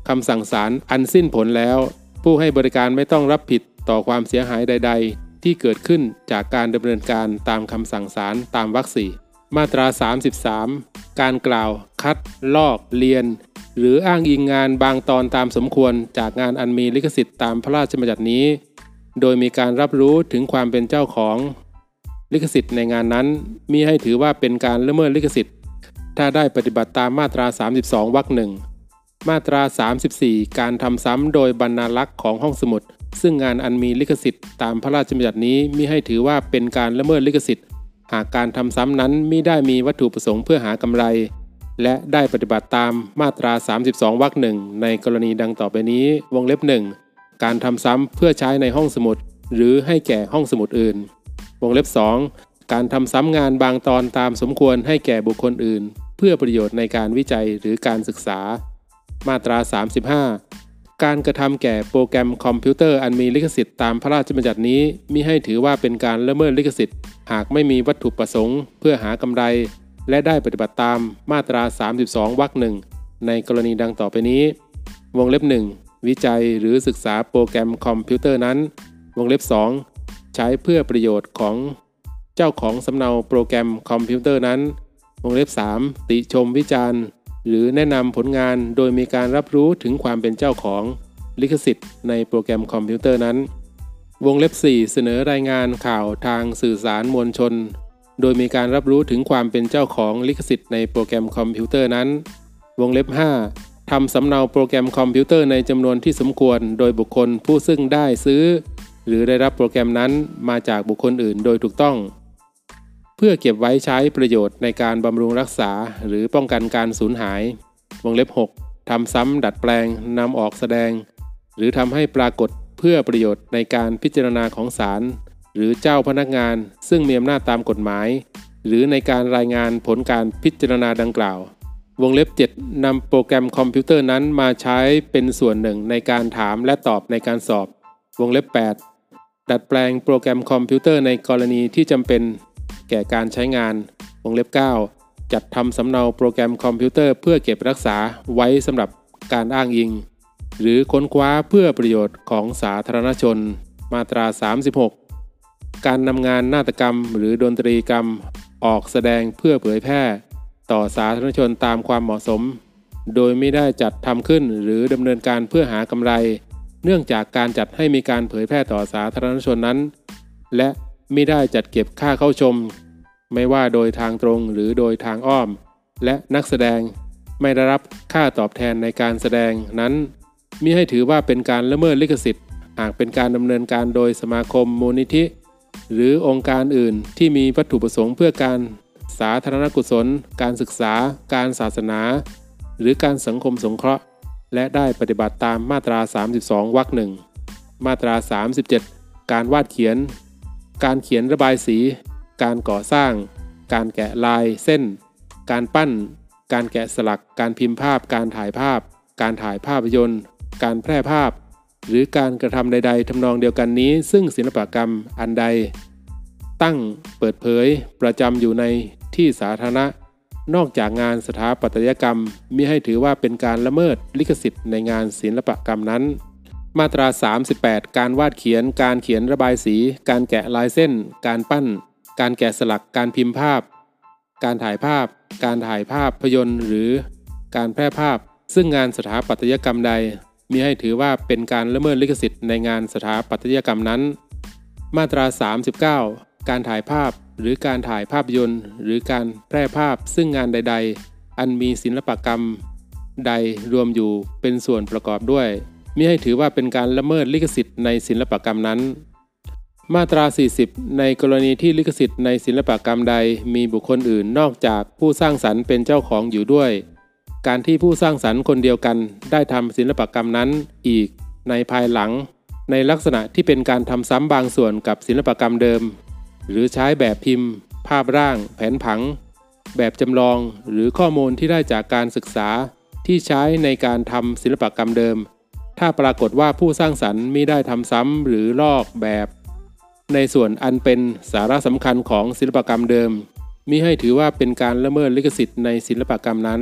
คำสั่งศาลอันสิ้นผลแล้ว ผู้ให้บริการไม่ต้องรับผิดต่อความเสียหายใด ๆ ที่เกิดขึ้นจากการดำเนินการตามคำสั่งศาลตามวรรคสี่มาตรา 33 การกล่าว คัด ลอกเรียน หรืออ้างอิงงานบางตอนตามสมควรจากงานอันมีลิขสิทธิ์ตามพระราชบัญญัตินี้ โดยมีการรับรู้ถึงความเป็นเจ้าของ ลิขสิทธิ์ในงานนั้นมีให้ถือว่าเป็นการละเมิดลิขสิทธิ์ ถ้าได้ปฏิบัติตามมาตรา 32 วรรคหนึ่งมาตรา 34 การทำซ้ำโดยบรรณารักษ์ของห้องสมุด ซึ่งงานอันมีลิขสิทธิ์ตามพระราชบัญญัตินี้มิให้ถือว่าเป็นการละเมิดลิขสิทธิ์ หากการทำซ้ำนั้นมิได้มีวัตถุประสงค์เพื่อหากำไร และได้ปฏิบัติตามมาตรา 32 วรรคหนึ่งในกรณีดังต่อไปนี้ วงเล็บหนึ่งการทำซ้ำเพื่อใช้ในห้องสมุด หรือให้แก่ห้องสมุดอื่น วงเล็บ 2 การทำซ้ำงานบางตอนตามสมควรให้แก่บุคคลอื่น เพื่อประโยชน์ในการวิจัยหรือการศึกษา มาตรา 35 การกระทำแก่โปรแกรมคอมพิวเตอร์อันมีลิขสิทธิ์ตามพระราชบัญญัตินี้มิให้ถือว่าเป็นการละเมิดลิขสิทธิ์ หากไม่มีวัตถุประสงค์ เพื่อหากำไร และได้ปฏิบัติตามมาตรา 32วรรคหนึ่งในกรณีดังต่อไปนี้ วงเล็บ 1 วิจัยหรือศึกษาโปรแกรมคอมพิวเตอร์นั้น วงเล็บ 2 ใช้เพื่อประโยชน์ของเจ้าของสำเนาโปรแกรมคอมพิวเตอร์นั้น วงเล็บ 3 ติชมวิจารณ์ หรือแนะนำผลงานโดยมีการรับรู้ถึงความเป็นเจ้าของลิขสิทธิ์ในโปรแกรมคอมพิวเตอร์นั้น วงเล็บ 4 เสนอรายงานข่าวทางสื่อสารมวลชน โดยมีการรับรู้ถึงความเป็นเจ้าของลิขสิทธิ์ในโปรแกรมคอมพิวเตอร์นั้น วงเล็บ 5ทำสำเนาโปรแกรมคอมพิวเตอร์ในจำนวนที่สมควร โดยบุคคลผู้ซึ่งได้ซื้อ หรือได้รับโปรแกรมนั้นมาจากบุคคลอื่นโดยถูกต้อง เพื่อเก็บไว้ใช้ประโยชน์ในการบำรุงรักษาหรือป้องกันการสูญหาย วงเล็บ 6ทำซ้ำดัดแปลงนำออกแสดง หรือทำให้ปรากฏเพื่อประโยชน์ในการพิจารณาของศาล หรือเจ้าพนักงานซึ่งมีอำนาจตามกฎหมาย หรือในการรายงานผลการพิจารณาดังกล่าว วงเล็บ 7นำโปรแกรมคอมพิวเตอร์นั้นมาใช้เป็นส่วนหนึ่งในการถามและตอบในการสอบ วงเล็บ 8 ดัดแปลงโปรแกรมคอมพิวเตอร์ในกรณีที่จำเป็น แก่การใช้งาน วงเล็บ 9 จัดทำสำเนาโปรแกรมคอมพิวเตอร์เพื่อเก็บรักษาไว้สำหรับการอ้างอิง หรือค้นคว้าเพื่อประโยชน์ของสาธารณชน มาตรา 36 การนำงานนาฏกรรมหรือดนตรีกรรมออกแสดงเพื่อเผยแพร่ ต่อสาธารณชนตามความเหมาะสม โดยไม่ได้จัดทำขึ้นหรือดำเนินการเพื่อหากำไร เนื่องจากการจัดให้มีการเผยแพร่ต่อสาธารณชนนั้น และไม่ได้จัดเก็บค่าเข้าชม ไม่ว่าโดยทางตรงหรือโดยทางอ้อม และนักแสดงไม่ได้รับค่าตอบแทนในการแสดงนั้นมิให้ถือว่าเป็นการละเมิดลิขสิทธิ์ หากเป็นการดำเนินการโดยสมาคมมูลนิธิ หรือองค์การอื่นที่มีวัตถุประสงค์เพื่อการสาธารณกุศล การศึกษา การศาสนา หรือการสังคมสงเคราะห์ และได้ปฏิบัติตามมาตรา 32วรรคหนึ่งมาตรา 37 การวาดเขียน การเขียนระบายสี การก่อสร้าง การแกะลายเส้น การปั้น การแกะสลัก การพิมพ์ภาพ การถ่ายภาพ การถ่ายภาพยนตร์ การแพร่ภาพ หรือการกระทำใด ๆทำนองเดียวกันนี้ ซึ่งศิลปกรรมอันใด ตั้งเปิดเผยประจำอยู่ในที่สาธารณะ นอกจากงานสถาปัตยกรรมมิให้ถือว่าเป็นการละเมิดลิขสิทธิ์ในงานศิลปกรรมนั้น มาตรา 38 การวาดเขียน การเขียนระบายสี การแกะลายเส้น การปั้น การแกะสลักการพิมพ์ภาพ การถ่ายภาพ การถ่ายภาพยนตร์หรือการแพร่ภาพซึ่งงานสถาปัตยกรรมใด มีให้ถือว่าเป็นการละเมิดลิขสิทธิ์ในงานสถาปัตยกรรมนั้น มาตรา 39 การถ่ายภาพหรือการถ่ายภาพยนตร์ หรือการแพร่ภาพซึ่งงานใด ๆ อันมีศิลปกรรม ใดรวมอยู่เป็นส่วนประกอบด้วยมิให้ถือว่าเป็นการละเมิดลิขสิทธิ์ในศิลปกรรมนั้น มาตรา 40 ในกรณีที่ลิขสิทธิ์ในศิลปกรรมใดมีบุคคลอื่นนอกจากผู้สร้างสรรค์เป็นเจ้าของอยู่ด้วย การที่ผู้สร้างสรรค์คนเดียวกัน ได้ทำศิลปกรรมนั้นอีกในภายหลัง ในลักษณะที่เป็นการทำซ้ำบางส่วนกับศิลปกรรมเดิม หรือใช้แบบพิมพ์ ภาพร่าง แผนผัง แบบจำลองหรือข้อมูลที่ได้จากการศึกษาที่ใช้ในการทำศิลปกรรมเดิม ถ้าปรากฏว่าผู้สร้างสรรค์มิได้ทำซ้ำหรือลอกแบบ ในส่วนอันเป็นสาระสำคัญของศิลปกรรมเดิมมิให้ถือว่าเป็นการละเมิดลิขสิทธิ์ในศิลปกรรมนั้น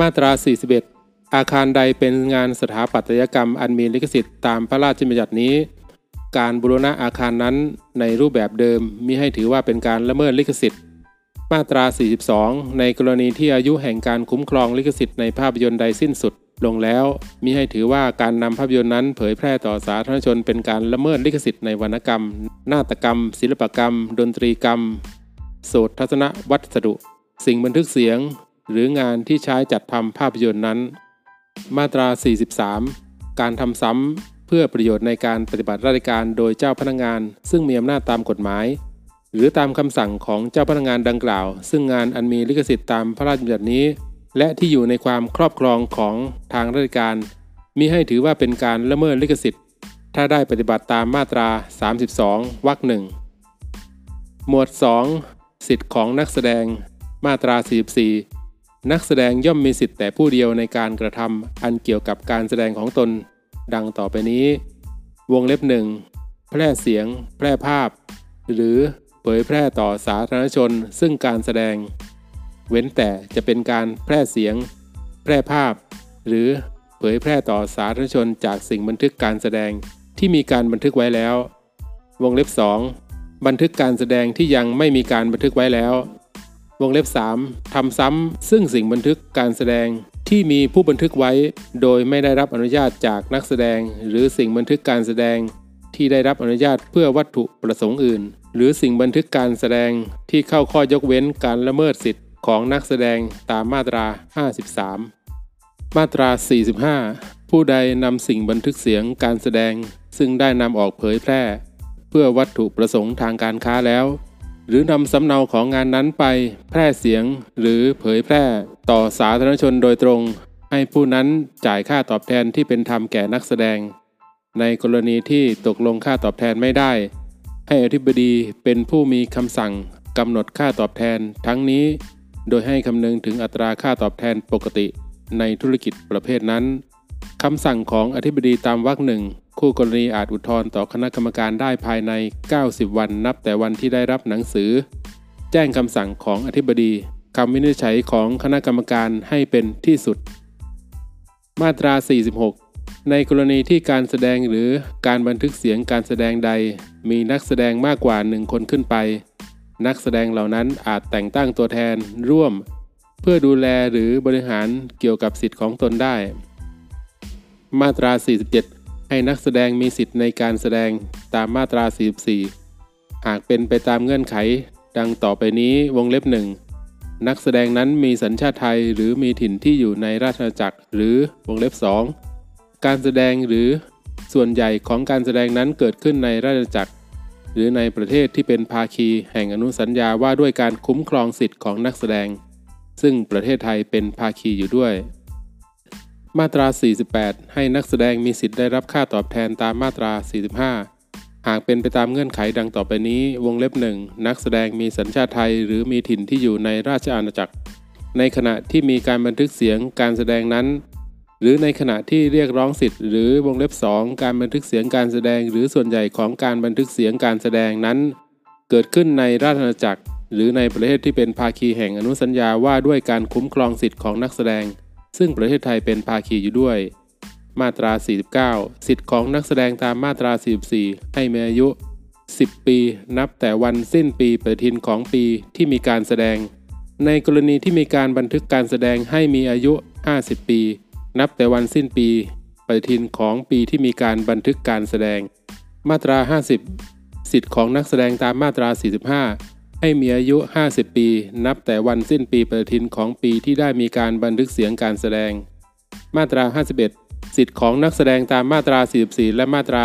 มาตรา 41 อาคารใดเป็นงานสถาปัตยกรรมอันมีลิขสิทธิ์ตามพระราชบัญญัตินี้ การบูรณะอาคารนั้นในรูปแบบเดิมมิให้ถือว่าเป็นการละเมิดลิขสิทธิ์ มาตรา 42 ในกรณีที่อายุแห่งการคุ้มครองลิขสิทธิ์ในภาพยนตร์ใดสิ้นสุดลงแล้วมิให้ถือว่าการนำภาพยนตร์นั้น เผยแพร่ต่อสาธารณชนเป็นการละเมิดลิขสิทธิ์ในวรรณกรรม นาฏกรรม ศิลปกรรม ดนตรีกรรม โสตทัศนวัสดุ สิ่งบันทึกเสียง หรืองานที่ใช้จัดทำภาพยนตร์นั้น มาตรา 43 การทำซ้ำเพื่อประโยชน์ในการปฏิบัติราชการโดยเจ้าพนักงาน ซึ่งมีอำนาจตามกฎหมาย หรือตามคำสั่งของเจ้าพนักงานดังกล่าว ซึ่งงานอันมีลิขสิทธิ์ตามพระราชบัญญัตินี้ และที่อยู่ในความครอบครองของทางราชการมิให้ถือว่าเป็นการละเมิดลิขสิทธิ์ ถ้าได้ปฏิบัติตามมาตรา 32 วรรคหนึ่งหมวด 2 สิทธิของนักแสดง มาตรา 44 นักแสดงย่อมมีสิทธิ์แต่ผู้เดียวในการกระทำอันเกี่ยวกับการแสดงของตน ดังต่อไปนี้ วงเล็บหนึ่งแพร่เสียง แพร่ภาพ หรือเผยแพร่ต่อสาธารณชน ซึ่งการแสดง เว้นแต่จะเป็นการแพร่เสียง แพร่ภาพ หรือเผยแพร่ต่อสาธารณชนจากสิ่งบันทึกการแสดงที่มีการบันทึกไว้แล้ว วงเล็บ 2 บันทึกการแสดงที่ยังไม่มีการบันทึกไว้แล้ว วงเล็บ 3ทำซ้ำซึ่งสิ่งบันทึกการแสดงที่มีผู้บันทึกไว้ โดยไม่ได้รับอนุญาตจากนักแสดง หรือสิ่งบันทึกการแสดง ที่ได้รับอนุญาตเพื่อวัตถุประสงค์อื่น หรือสิ่งบันทึกการแสดงที่เข้าข้อยกเว้นการละเมิดสิทธิของนักแสดงตามมาตรา 53 มาตรา 45 ผู้ใดนำสิ่งบันทึกเสียงการแสดง ซึ่งได้นำออกเผยแพร่ เพื่อวัตถุประสงค์ทางการค้าแล้ว หรือนำสำเนาของงานนั้นไปแพร่เสียงหรือเผยแพร่ต่อสาธารณชนโดยตรง ให้ผู้นั้นจ่ายค่าตอบแทนที่เป็นธรรมแก่นักแสดง ในกรณีที่ตกลงค่าตอบแทนไม่ได้ ให้อธิบดีเป็นผู้มีคำสั่งกำหนดค่าตอบแทนทั้งนี้ โดยให้คำนึงถึงอัตราค่าตอบแทนปกติในธุรกิจประเภทนั้นคำสั่งของอธิบดีตามวรรคหนึ่ง คู่กรณีอาจอุทธรณ์ต่อคณะกรรมการได้ภายใน 90 วันนับแต่วันที่ได้รับหนังสือ แจ้งคำสั่งของอธิบดีคำวินิจฉัยของคณะกรรมการให้เป็นที่สุด มาตรา 46 ในกรณีที่การแสดงหรือการบันทึกเสียงการแสดงใด มีนักแสดงมากกว่าหนึ่งคนขึ้นไป นักแสดงเหล่านั้นอาจแต่งตั้งตัวแทนร่วม เพื่อดูแลหรือบริหารเกี่ยวกับสิทธิ์ของตนได้ มาตรา 47 ให้นักแสดงมีสิทธิ์ในการแสดงตามมาตรา 44 หากเป็นไปตามเงื่อนไข ดังต่อไปนี้วงเล็บหนึ่งนักแสดงนั้นมีสัญชาติไทยหรือมีถิ่นที่อยู่ในราชอาณาจักรหรือวงเล็บ 2 การแสดงหรือส่วนใหญ่ของการแสดงนั้นเกิดขึ้นในราชอาณาจักร หรือในประเทศที่เป็นภาคีแห่งอนุสัญญาว่าด้วยการคุ้มครองสิทธิ์ของนักแสดง ซึ่งประเทศไทยเป็นภาคีอยู่ด้วย มาตรา 48 ให้นักแสดงมีสิทธิ์ได้รับค่าตอบแทนตามมาตรา 45 หากเป็นไปตามเงื่อนไขดังต่อไปนี้ วงเล็บหนึ่งนักแสดงมีสัญชาติไทย หรือมีถิ่นที่อยู่ในราชอาณาจักร ในขณะที่มีการบันทึกเสียงการแสดงนั้น หรือในขณะที่เรียกร้องสิทธิ์หรือวงเล็บ 2 การบันทึกเสียงการแสดง หรือส่วนใหญ่ของการบันทึกเสียงการแสดงนั้น เกิดขึ้นในราชอาณาจักร หรือในประเทศที่เป็นภาคีแห่งอนุสัญญาว่าด้วยการคุ้มครองสิทธิ์ของนักแสดง ซึ่งประเทศไทยเป็นภาคีอยู่ด้วย มาตรา 49 สิทธิ์ของนักแสดงตามมาตรา 44 ให้มีอายุ 10 ปี นับแต่วันสิ้นปีปฏิทินของปีที่มีการแสดง ในกรณีที่มีการบันทึกการแสดงให้มีอายุ 50 ปี นับแต่วันสิ้นปีปฏิทินของปีที่มีการบันทึกการแสดง มาตรา 50 สิทธิ์ของนักแสดงตามมาตรา 45 ให้มีอายุ 50 ปี นับแต่วันสิ้นปีปฏิทินของปีที่ได้มีการบันทึกเสียงการแสดง มาตรา 51 สิทธิ์ของนักแสดงตามมาตรา 44 และมาตรา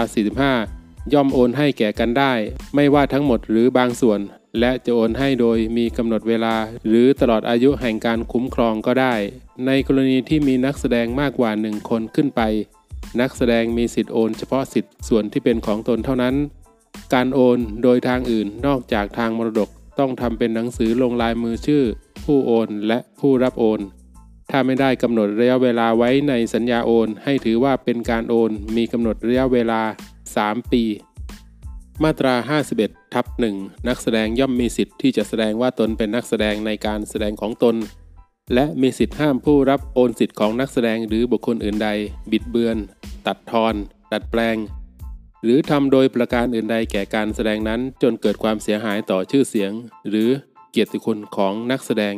45 ย่อมโอนให้แก่กันได้ ไม่ว่าทั้งหมดหรือบางส่วน และจะโอนให้โดยมีกำหนดเวลา หรือตลอดอายุแห่งการคุ้มครองก็ได้ ในกรณีที่มีนักแสดงมากกว่าหนึ่งคนขึ้นไป นักแสดงมีสิทธิโอนเฉพาะสิทธิส่วนที่เป็นของตนเท่านั้น การโอนโดยทางอื่นนอกจากทางมรดก ต้องทำเป็นหนังสือลงลายมือชื่อ ผู้โอนและผู้รับโอน ถ้าไม่ได้กำหนดระยะเวลาไว้ในสัญญาโอน ให้ถือว่าเป็นการโอน มีกำหนดระยะเวลา 3 ปี มาตรา 51ทับ1นักแสดงย่อมมีสิทธิ์ที่จะแสดงว่าตนเป็นนักแสดงในการแสดงของตน และมีสิทธิ์ห้ามผู้รับโอนสิทธิ์ของนักแสดงหรือบุคคลอื่นใด บิดเบือน ตัดทอน ดัดแปลง หรือทำโดยประการอื่นใดแก่การแสดงนั้นจนเกิดความเสียหายต่อชื่อเสียง หรือเกียรติคุณของนักแสดง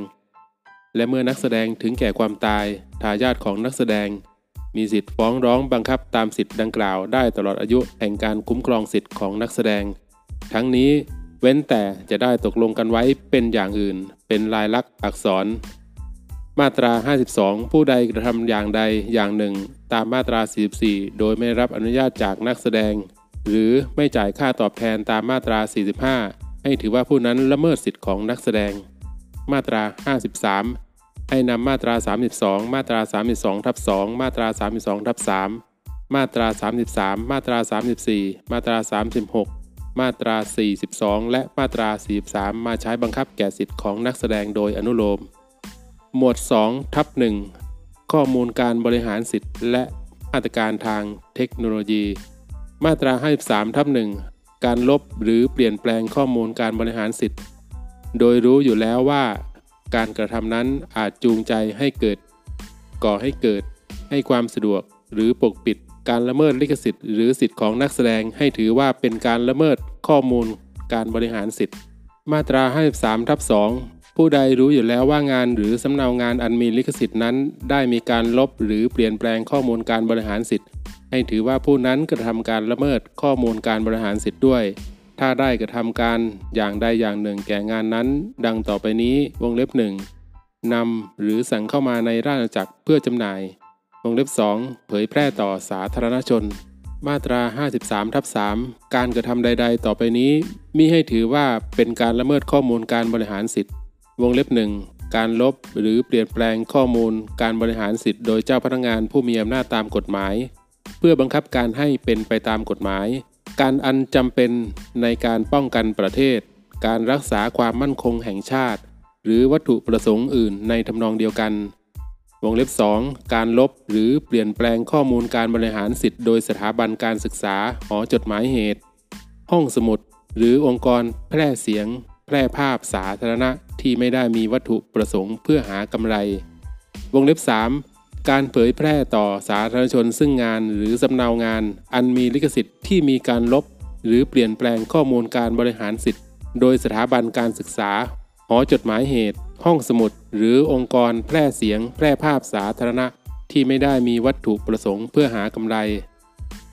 และเมื่อนักแสดงถึงแก่ความตายทายาทของนักแสดง มีสิทธิ์ฟ้องร้องบังคับตามสิทธิ์ดังกล่าวได้ตลอดอายุแห่งการคุ้มครองสิทธิ์ของนักแสดง ทั้งนี้เว้นแต่จะได้ตกลงกันไว้เป็นอย่างอื่น เป็นลายลักษณ์อักษร มาตรา 52 ผู้ใดกระทำอย่างใดอย่างหนึ่ง ตามมาตรา 44 โดยไม่รับอนุญาตจากนักแสดง หรือไม่จ่ายค่าตอบแทนตามมาตรา 45 ให้ถือว่าผู้นั้นละเมิดสิทธิ์ของนักแสดง มาตรา 53 ให้นำมาตรา 32 มาตรา 32ทับ2มาตรา 32ทับ3มาตรา 33 มาตรา 34 มาตรา 36 มาตรา 42 และมาตรา 43 มาใช้บังคับแก่สิทธิ์ของนักแสดงโดยอนุโลม หมวด2ทับ1ข้อมูลการบริหารสิทธิ์และมาตรการทางเทคโนโลยี มาตรา 53ทับ1การลบหรือเปลี่ยนแปลงข้อมูลการบริหารสิทธิ์ โดยรู้อยู่แล้วว่า การกระทำนั้นอาจจูงใจให้เกิด ก่อให้เกิด ให้ความสะดวก หรือปกปิดการละเมิดลิขสิทธิ์หรือสิทธิ์ของนักแสดงให้ถือว่าเป็นการละเมิดข้อมูลการบริหารสิทธิ์ มาตรา 53ทับ2ผู้ใดรู้อยู่แล้วว่างานหรือสำเนางานอันมีลิขสิทธิ์นั้น ได้มีการลบหรือเปลี่ยนแปลงข้อมูลการบริหารสิทธิ์ ให้ถือว่าผู้นั้นกระทำการละเมิดข้อมูลการบริหารสิทธิ์ด้วย ถ้าได้กระทำการอย่างใดอย่างหนึ่งแก่งานนั้น ดังต่อไปนี้วงเล็บหนึ่งนำหรือสั่งเข้ามาในราชอาณาจักรเพื่อจำหน่าย วงเล็บ 2 เผยแพร่ต่อสาธารณชน มาตรา 53ทับ3การกระทำใด ๆ ต่อไปนี้มิให้ถือว่าเป็นการละเมิดข้อมูลการบริหารสิทธิ์ วงเล็บ 1 การลบหรือเปลี่ยนแปลงข้อมูลการบริหารสิทธิ์โดยเจ้าพนักงานผู้มีอำนาจตามกฎหมาย เพื่อบังคับการให้เป็นไปตามกฎหมาย การอันจำเป็นในการป้องกันประเทศ การรักษาความมั่นคงแห่งชาติ หรือวัตถุประสงค์อื่นในทำนองเดียวกัน วงเล็บ 2 การลบหรือเปลี่ยนแปลงข้อมูลการบริหารสิทธิ์โดยสถาบันการศึกษาหอจดหมายเหตุ ห้องสมุด หรือองค์กรแพร่เสียง แพร่ภาพสาธารณะที่ไม่ได้มีวัตถุประสงค์เพื่อหากำไร วงเล็บ 3 การเผยแพร่ต่อสาธารณชนซึ่งงานหรือสำเนางาน อันมีลิขสิทธิ์ที่มีการลบ หรือเปลี่ยนแปลงข้อมูลการบริหารสิทธิ์ โดยสถาบันการศึกษา หอจดหมายเหตุ ห้องสมุด หรือองค์กรแพร่เสียง แพร่ภาพสาธารณะ ที่ไม่ได้มีวัตถุประสงค์เพื่อหากำไร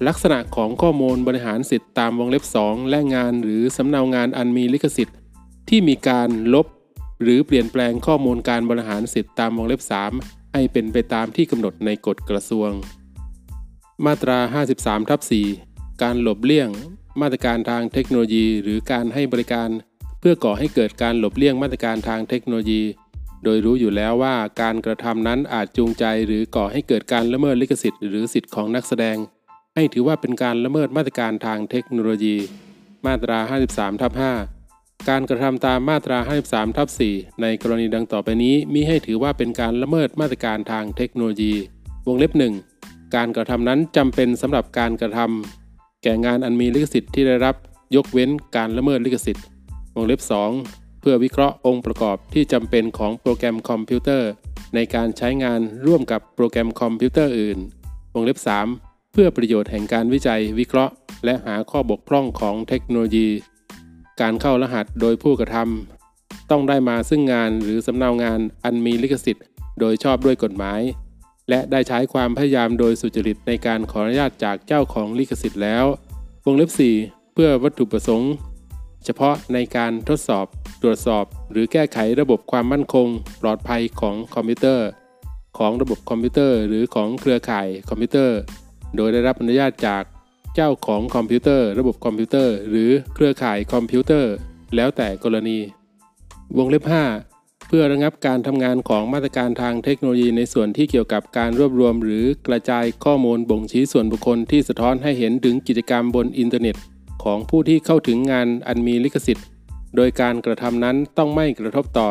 ลักษณะของข้อมูลบริหารสิทธิ์ตามวงเล็บ 2 และงานหรือสำเนางานอันมีลิขสิทธิ์ ที่มีการลบ หรือเปลี่ยนแปลงข้อมูลการบริหารสิทธิ์ตามวงเล็บ 3 ให้เป็นไปตามที่กำหนดในกฎกระทรวง มาตรา 53ทับ4การหลบเลี่ยง มาตรการทางเทคโนโลยี หรือการให้บริการ เพื่อก่อให้เกิดการหลบเลี่ยงมาตรการทางเทคโนโลยี โดยรู้อยู่แล้วว่าการกระทำนั้นอาจจูงใจหรือก่อให้เกิดการละเมิดลิขสิทธิ์หรือสิทธิ์ของนักแสดง ให้ถือว่าเป็นการละเมิดมาตรการทางเทคโนโลยี มาตรา 53ทับ5 การกระทำตามมาตรา 53ทับ4ในกรณีดังต่อไปนี้มิให้ถือว่าเป็นการละเมิดมาตรการทางเทคโนโลยี วงเล็บ 1 การกระทำนั้นจำเป็นสำหรับการกระทำแก่งานอันมีลิขสิทธิ์ที่ได้รับยกเว้นการละเมิดลิขสิทธิ์ วงเล็บ 2 เพื่อวิเคราะห์องค์ประกอบที่จำเป็นของโปรแกรมคอมพิวเตอร์ ในการใช้งานร่วมกับโปรแกรมคอมพิวเตอร์อื่น วงเล็บ 3 เพื่อประโยชน์แห่งการวิจัยวิเคราะห์ และหาข้อบกพร่องของเทคโนโลยี การเข้ารหัสโดยผู้กระทำต้องได้มาซึ่งงานหรือสำเนางานอันมีลิขสิทธิ์ โดยชอบด้วยกฎหมาย และได้ใช้ความพยายามโดยสุจริตในการขออนุญาตจากเจ้าของลิขสิทธิ์แล้ว วงเล็บ 4 เพื่อวัตถุประสงค์ เฉพาะในการทดสอบ ตรวจสอบ หรือแก้ไขระบบความมั่นคง ปลอดภัยของคอมพิวเตอร์ ของระบบคอมพิวเตอร์ หรือของเครือข่ายคอมพิวเตอร์ โดยได้รับอนุญาตจาก เจ้าของคอมพิวเตอร์ ระบบคอมพิวเตอร์ หรือเครือข่ายคอมพิวเตอร์ แล้วแต่กรณี วงเล็บ 5 เพื่อระงับการทำงานของมาตรการทางเทคโนโลยีในส่วนที่เกี่ยวกับการรวบรวม หรือกระจายข้อมูลบ่งชี้ส่วนบุคคลที่สะท้อนให้เห็นถึงกิจกรรมบนอินเทอร์เน็ต ของผู้ที่เข้าถึงงานอันมีลิขสิทธิ์ โดยการกระทำนั้นต้องไม่กระทบต่อ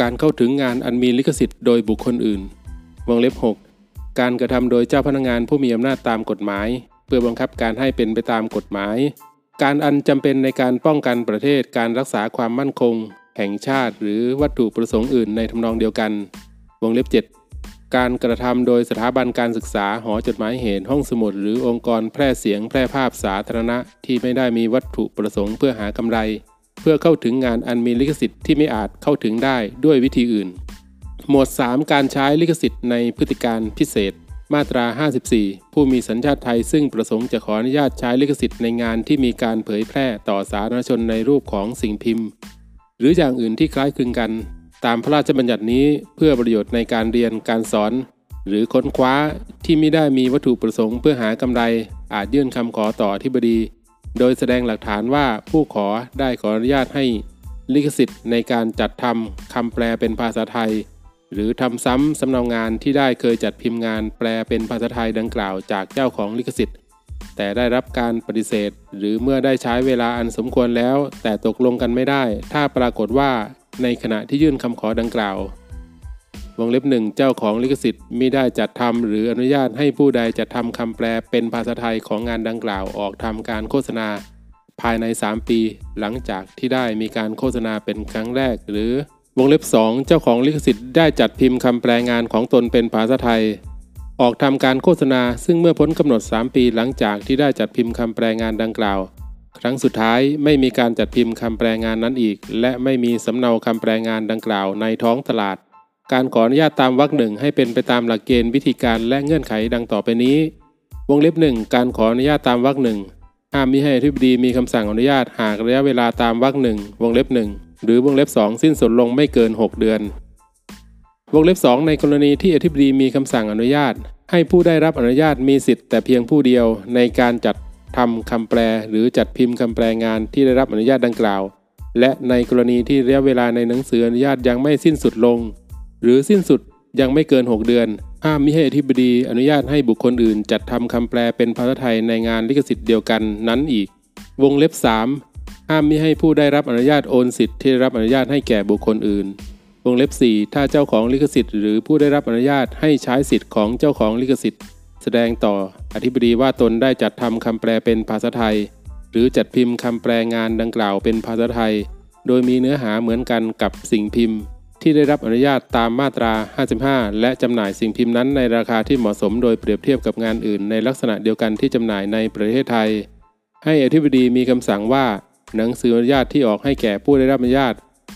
การเข้าถึงงานอันมีลิขสิทธิ์โดยบุคคลอื่น วงเล็บ 6 การกระทำโดยเจ้าพนักงานผู้มีอำนาจตามกฎหมาย เพื่อบังคับการให้เป็นไปตามกฎหมาย การอันจำเป็นในการป้องกันประเทศการรักษาความมั่นคง แห่งชาติ หรือวัตถุประสงค์อื่นในทำนองเดียวกัน วงเล็บ 7 การกระทำโดยสถาบันการศึกษาหอจดหมายเหตุห้องสมุด หรือองค์กรแพร่เสียงแพร่ภาพสาธารณะ ที่ไม่ได้มีวัตถุประสงค์เพื่อหากำไร เพื่อเข้าถึงงานอันมีลิขสิทธิ์ที่ไม่อาจเข้าถึงได้ด้วยวิธีอื่น หมวด 3 การใช้ลิขสิทธิ์ในพฤติการพิเศษ มาตรา 54 ผู้มีสัญชาติไทยซึ่งประสงค์จะขออนุญาตใช้ลิขสิทธิ์ในงานที่มีการเผยแพร่ต่อสาธารณชนในรูปของสิ่งพิมพ์ หรืออย่างอื่นที่คล้ายคลึงกัน ตามพระราชบัญญัตินี้เพื่อประโยชน์ในการเรียนการสอน หรือค้นคว้าที่ไม่ได้มีวัตถุประสงค์เพื่อหากำไร อาจยื่นคำขอต่อที่บดี โดยแสดงหลักฐานว่าผู้ขอได้ขออนุญาตให้ ลิขสิทธิ์ในการจัดทำคำแปลเป็นภาษาไทย หรือทำซ้ำสำเนางานที่ได้เคยจัดพิมพ์งานแปลเป็นภาษาไทยดังกล่าวจากเจ้าของลิขสิทธิ์ แต่ได้รับการปฏิเสธ หรือเมื่อได้ใช้เวลาอันสมควรแล้ว แต่ตกลงกันไม่ได้ ถ้าปรากฏว่าในขณะที่ยื่นคำขอดังกล่าววงเล็บหนึ่งเจ้าของลิขสิทธิ์มิได้จัดทำหรืออนุญาตให้ผู้ใดจัดทำคำแปลเป็นภาษาไทยของงานดังกล่าวออกทำการโฆษณา ภายใน 3 ปี หลังจากที่ได้มีการโฆษณาเป็นครั้งแรกหรือ วงเล็บ 2 เจ้าของลิขสิทธิ์ได้จัดพิมพ์คำแปลงานของตนเป็นภาษาไทย ออกทำการโฆษณาซึ่งเมื่อพ้นกำหนด 3 ปีหลังจากที่ได้จัดพิมพ์คำแปลงานดังกล่าว ครั้งสุดท้ายไม่มีการจัดพิมพ์คำแปลงานนั้นอีก และไม่มีสำเนาคำแปลงานดังกล่าวในท้องตลาด การขออนุญาตตามวรรคหนึ่งให้เป็นไปตามหลักเกณฑ์วิธีการและเงื่อนไขดังต่อไปนี้ วงเล็บหนึ่งการขออนุญาตตามวรรคหนึ่งห้ามมิให้อธิบดีมีคำสั่งอนุญาตหากระยะเวลาตามวรรคหนึ่งวงเล็บหนึ่ง หรือวงเล็บสองสิ้นสุดลงไม่เกิน 6 เดือน วงเล็บ 2 ในกรณีที่อธิบดีมีคำสั่งอนุญาต ให้ผู้ได้รับอนุญาตมีสิทธิ์แต่เพียงผู้เดียวในการจัดทำคำแปล หรือจัดพิมพ์คำแปลงานที่ได้รับอนุญาตดังกล่าว และในกรณีที่ระยะเวลาในหนังสืออนุญาตยังไม่สิ้นสุดลง หรือสิ้นสุดยังไม่เกิน 6 เดือน ห้ามมิให้อธิบดีอนุญาตให้บุคคลอื่น จัดทำคำแปลเป็นภาษาไทยในงานลิขสิทธิ์เดียวกันนั้นอีก วงเล็บ 3 ห้ามมิให้ผู้ได้รับอนุญาตโอนสิทธิ์ที่ได้รับอนุญาตให้แก่บุคคลอื่น วงเล็บ 4 ถ้าเจ้าของลิขสิทธิ์หรือผู้ได้รับอนุญาตให้ใช้สิทธิ์ของเจ้าของลิขสิทธิ์ แสดงต่ออธิบดีว่าตนได้จัดทำคำแปลเป็นภาษาไทย หรือจัดพิมพ์คำแปลงานดังกล่าวเป็นภาษาไทย โดยมีเนื้อหาเหมือนกันกับสิ่งพิมพ์ ที่ได้รับอนุญาตตามมาตรา 55 และจำหน่ายสิ่งพิมพ์นั้นในราคาที่เหมาะสมโดยเปรียบเทียบกับงานอื่น ในลักษณะเดียวกันที่จำหน่ายในประเทศไทย ให้อธิบดีมีคำสั่งว่า หนังสืออนุญาตที่ออกให้แก่ผู้ได้รับอนุญาต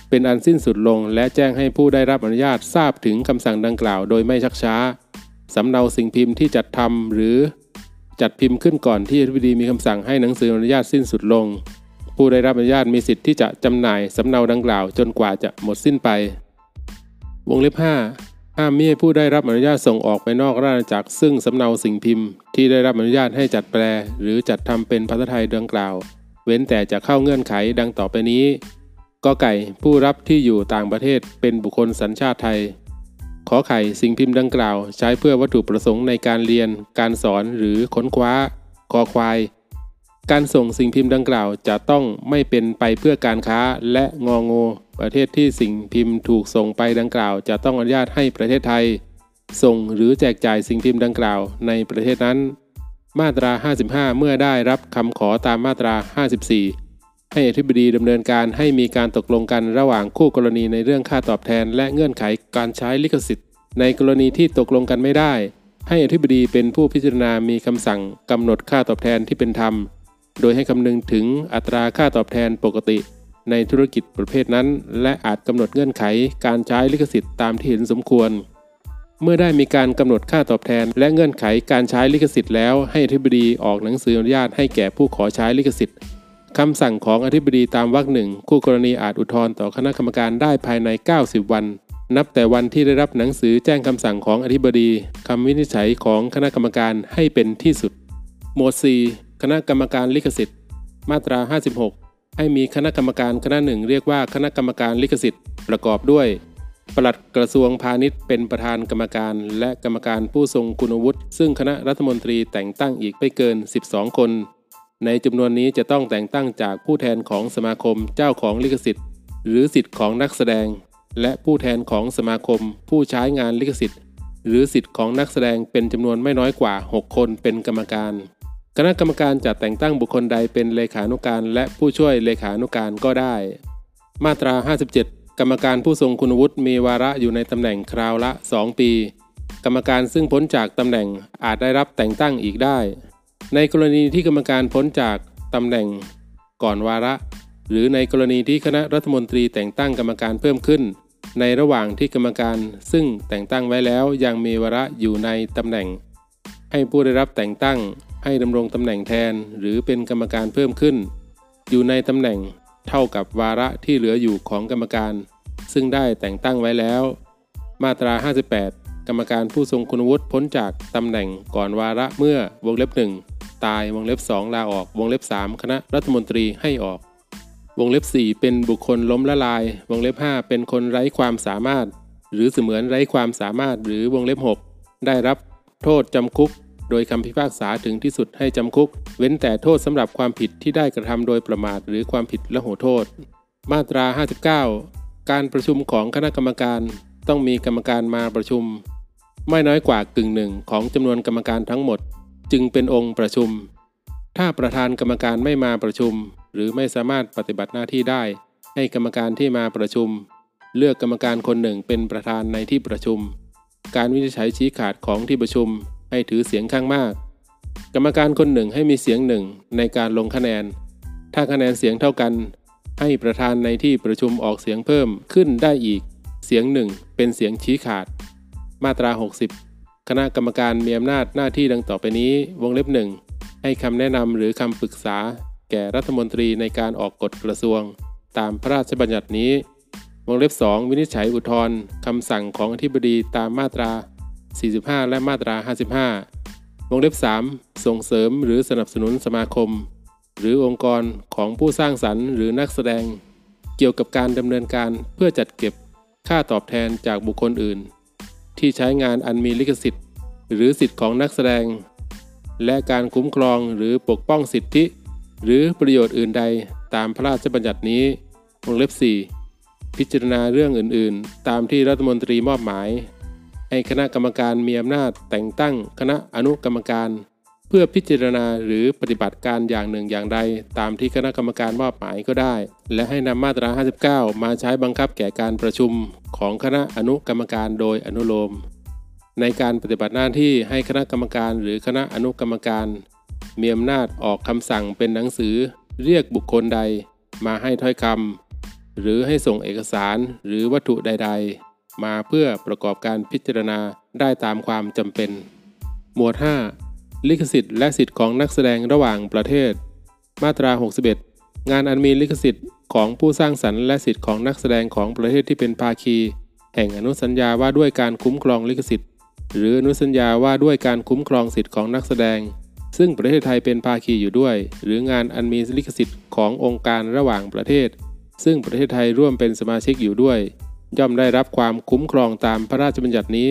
เป็นอันสิ้นสุดลง และแจ้งให้ผู้ได้รับอนุญาตทราบถึงคำสั่งดังกล่าวโดยไม่ชักช้าสำเนาสิ่งพิมพ์ที่จัดทำหรือจัดพิมพ์ขึ้นก่อนที่อธิบดีมีคำสั่งให้หนังสืออนุญาตสิ้นสุดลง ผู้ได้รับอนุญาตมีสิทธิ์ที่จะจำหน่ายสำเนาดังกล่าวจนกว่าจะหมดสิ้นไป วงเล็บ 5 ห้ามมิให้ผู้ได้รับอนุญาตส่งออกไปนอกราชอาณาจักรซึ่งสำเนาสิ่งพิมพ์ที่ได้รับอนุญาตให้จัดแปล หรือจัดทำเป็นภาษาไทยดังกล่าว เว้นแต่จะเข้าเงื่อนไขดังต่อไปนี้กอไก่ผู้รับที่อยู่ต่างประเทศเป็นบุคคลสัญชาติไทย ขอไข่สิ่งพิมพ์ดังกล่าว ใช้เพื่อวัตถุประสงค์ในการเรียน การสอนหรือค้นคว้า คอควาย การส่งสิ่งพิมพ์ดังกล่าวจะต้องไม่เป็นไปเพื่อการค้าและงองูประเทศที่สิ่งพิมพ์ถูกส่งไปดังกล่าว จะต้องอนุญาตให้ประเทศไทย ส่งหรือแจกจ่ายสิ่งพิมพ์ดังกล่าวในประเทศนั้น มาตรา 55 เมื่อได้รับคำขอตามมาตรา 54 ให้อธิบดีดำเนินการให้มีการตกลงกันระหว่างคู่กรณีในเรื่องค่าตอบแทน และเงื่อนไขการใช้ลิขสิทธิ์ ในกรณีที่ตกลงกันไม่ได้ ให้อธิบดีเป็นผู้พิจารณามีคำสั่งกำหนดค่าตอบแทนที่เป็นธรรม โดยให้คำนึงถึงอัตราค่าตอบแทนปกติ ในธุรกิจประเภทนั้น และอาจกำหนดเงื่อนไขการใช้ลิขสิทธิ์ตามที่เห็นสมควร เมื่อได้มีการกำหนดค่าตอบแทน และเงื่อนไขการใช้ลิขสิทธิ์แล้วให้อธิบดีออกหนังสืออนุญาตให้แก่ผู้ขอใช้ลิขสิทธิ์คำสั่งของอธิบดีตามวรรคหนึ่งคู่กรณีอาจอุทธรณ์ต่อคณะกรรมการได้ภายใน 90 วัน นับแต่วันที่ได้รับหนังสือแจ้งคำสั่งของอธิบดีคำวินิจฉัยของคณะกรรมการให้เป็นที่สุด หมวดคณะกรรมการลิขสิทธิ์ มาตรา 56 ให้มีคณะกรรมการคณะหนึ่งเรียกว่าคณะกรรมการลิขสิทธิ์ประกอบด้วย ปลัดกระทรวงพาณิชย์เป็นประธานกรรมการ และกรรมการผู้ทรงคุณวุฒิ ซึ่งคณะรัฐมนตรีแต่งตั้งอีกไม่เกิน 12 คน ในจำนวนนี้จะต้องแต่งตั้งจากผู้แทนของสมาคมเจ้าของลิขสิทธิ์ หรือสิทธิ์ของนักแสดง และผู้แทนของสมาคม ผู้ใช้งานลิขสิทธิ์ หรือสิทธิ์ของนักแสดงเป็นจำนวนไม่น้อยกว่า 6 คนเป็นกรรมการ คณะกรรมการจะแต่งตั้งบุคคลใดเป็นเลขานุการและผู้ช่วยเลขานุการก็ได้ มาตรา 57 กรรมการผู้ทรงคุณวุฒิมีวาระอยู่ในตำแหน่งคราวละ 2 ปี กรรมการซึ่งพ้นจากตำแหน่งอาจได้รับแต่งตั้งอีกได้ ในกรณีที่กรรมการพ้นจากตำแหน่งก่อนวาระ หรือในกรณีที่คณะรัฐมนตรีแต่งตั้งกรรมการเพิ่มขึ้น ในระหว่างที่กรรมการซึ่งแต่งตั้งไว้แล้วยังมีวาระอยู่ในตำแหน่ง ให้ผู้ได้รับแต่งตั้งให้ดำรงตำแหน่งแทนหรือเป็นกรรมการเพิ่มขึ้น อยู่ในตำแหน่งเท่ากับวาระที่เหลืออยู่ของกรรมการ ซึ่งได้แต่งตั้งไว้แล้ว มาตรา 58 กรรมการผู้ทรงคุณวุฒิพ้นจากตำแหน่งก่อนวาระเมื่อวงเล็บ 1 ตายวงเล็บ 2 ลาออก วงเล็บ 3 คณะรัฐมนตรีให้ออก วงเล็บ 4 เป็นบุคคลล้มละลาย วงเล็บ 5 เป็นคนไร้ความสามารถ หรือเสมือนไร้ความสามารถหรือวงเล็บ 6 ได้รับโทษจำคุกโดยคำพิพากษาถึงที่สุดให้จำคุก เว้นแต่โทษสำหรับความผิดที่ได้กระทำโดยประมาทหรือความผิดละโหโทษ มาตรา 59 การประชุมของคณะกรรมการต้องมีกรรมการมาประชุม ไม่น้อยกว่ากึ่งหนึ่งของจำนวนกรรมการทั้งหมด จึงเป็นองค์ประชุม ถ้าประธานกรรมการไม่มาประชุม หรือไม่สามารถปฏิบัติหน้าที่ได้ ให้กรรมการที่มาประชุม เลือกกรรมการคนหนึ่งเป็นประธานในที่ประชุม การวินิจฉัยชี้ขาดของที่ประชุม ให้ถือเสียงข้างมาก กรรมการคนหนึ่งให้มีเสียงหนึ่งในการลงคะแนน ถ้าคะแนนเสียงเท่ากัน ให้ประธานในที่ประชุมออกเสียงเพิ่มขึ้นได้อีก เสียงหนึ่งเป็นเสียงชี้ขาด มาตรา 60 คณะกรรมการมีอำนาจหน้าที่ดังต่อไปนี้ วงเล็บหนึ่งให้คำแนะนำหรือคำปรึกษา แก่รัฐมนตรีในการออกกฎกระทรวง ตามพระราชบัญญัตินี้ วงเล็บ 2 วินิจฉัยอุทธรณ์คำสั่งของอธิบดีตามมาตรา 45 และมาตรา 55 วงเล็บ 3 ส่งเสริมหรือสนับสนุนสมาคม หรือองค์กรของผู้สร้างสรรค์หรือนักแสดง เกี่ยวกับการดำเนินการเพื่อจัดเก็บค่าตอบแทนจากบุคคลอื่น ที่ใช้งานอันมีลิขสิทธิ์ หรือสิทธิ์ของนักแสดง และการคุ้มครองหรือปกป้องสิทธิ หรือประโยชน์อื่นใดตามพระราชบัญญัตินี้วงเล็บ 4 พิจารณาเรื่องอื่นๆ ตามที่รัฐมนตรีมอบหมาย ให้คณะกรรมการมีอำนาจแต่งตั้งคณะอนุกรรมการ เพื่อพิจารณาหรือปฏิบัติการอย่างหนึ่งอย่างใด ตามที่คณะกรรมการมอบหมายก็ได้ และให้นำมาตรา 59 มาใช้บังคับแก่การประชุมของคณะอนุกรรมการโดยอนุโลม ในการปฏิบัติหน้าที่ให้คณะกรรมการหรือคณะอนุกรรมการ มีอำนาจออกคำสั่งเป็นหนังสือ เรียกบุคคลใด มาให้ถ้อยคำหรือให้ส่งเอกสารหรือวัตถุใด ๆ มาเพื่อประกอบการพิจารณาได้ตามความจำเป็น หมวด 5 ลิขสิทธิ์และสิทธิ์ของนักแสดงระหว่างประเทศ มาตรา 61 งานอันมีลิขสิทธิ์ของผู้สร้างสรรค์และสิทธิ์ของนักแสดงของประเทศที่เป็นภาคี แห่งอนุสัญญาว่าด้วยการคุ้มครองลิขสิทธิ์ หรืออนุสัญญาว่าด้วยการคุ้มครองสิทธิ์ของนักแสดง ซึ่งประเทศไทยเป็นภาคีอยู่ด้วย หรืองานอันมีลิขสิทธิ์ขององค์การระหว่างประเทศ ซึ่งประเทศไทยร่วมเป็นสมาชิกอยู่ด้วย ย่อมได้รับความคุ้มครองตามพระราชบัญญัตินี้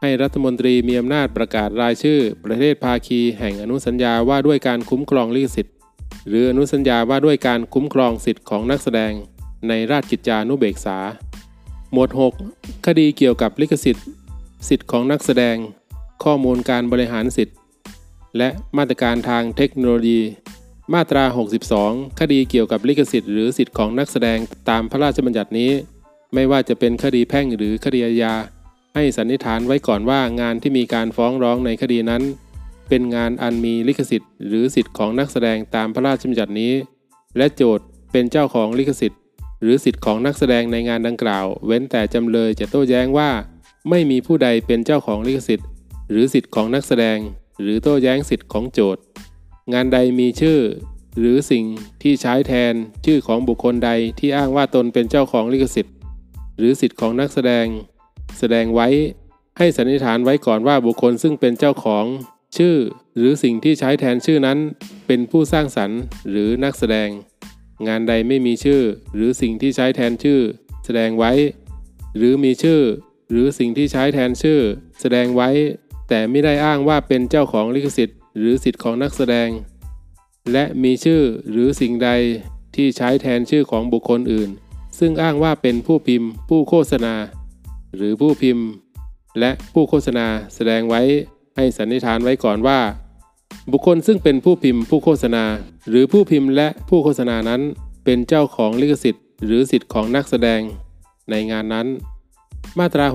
ให้รัฐมนตรีมีอำนาจประกาศรายชื่อ ประเทศภาคีแห่งอนุสัญญาว่าด้วยการคุ้มครองลิขสิทธิ์ หรืออนุสัญญาว่าด้วยการคุ้มครองสิทธิ์ของนักแสดง ในราชกิจจานุเบกษา หมวด 6 คดีเกี่ยวกับลิขสิทธิ์ สิทธิ์ของนักแสดง ข้อมูลการบริหารสิทธิ์ และมาตรการทางเทคโนโลยี มาตรา 62 คดีเกี่ยวกับลิขสิทธิ์หรือสิทธิ์ของนักแสดงตามพระราชบัญญัตินี้ ไม่ว่าจะเป็นคดีแพ่งหรือคดีอาญา ให้สันนิษฐานไว้ก่อนว่างานที่มีการฟ้องร้องในคดีนั้น เป็นงานอันมีลิขสิทธิ์ หรือสิทธิ์ของนักแสดงตามพระราชบัญญัตินี้ และโจทย์เป็นเจ้าของลิขสิทธิ์ หรือสิทธิ์ของนักแสดงในงานดังกล่าว เว้นแต่จำเลยจะโต้แย้งว่า ไม่มีผู้ใดเป็นเจ้าของลิขสิทธิ์ หรือสิทธิ์ของนักแสดง หรือโต้แย้งสิทธิ์ของโจทย์ งานใดมีชื่อ หรือสิ่งที่ใช้แทนชื่อของบุคคลใดที่อ้างว่าตนเป็นเจ้าของลิขสิทธิ์ หรือสิทธิ์ของนักแสดง แสดงไว้ ให้สันนิษฐานไว้ก่อนว่าบุคคลซึ่งเป็นเจ้าของ ชื่อ หรือสิ่งที่ใช้แทนชื่อนั้น เป็นผู้สร้างสรรค์ หรือนักแสดง งานใดไม่มีชื่อ หรือสิ่งที่ใช้แทนชื่อ แสดงไว้ หรือมีชื่อ หรือสิ่งที่ใช้แทนชื่อ แสดงไว้ แต่ไม่ได้อ้างว่าเป็นเจ้าของลิขสิทธิ์ หรือสิทธิ์ของนักแสดง และมีชื่อหรือสิ่งใดที่ใช้แทนชื่อของบุคคลอื่น ซึ่งอ้างว่าเป็นผู้พิมพ์ ผู้โฆษณา หรือผู้พิมพ์ และผู้โฆษณาแสดงไว้ให้สันนิษฐานไว้ก่อนว่า บุคคลซึ่งเป็นผู้พิมพ์ผู้โฆษณา หรือผู้พิมพ์และผู้โฆษณานั้น เป็นเจ้าของลิขสิทธิ์ หรือสิทธิ์ของนักแสดงในงานนั้น มาตรา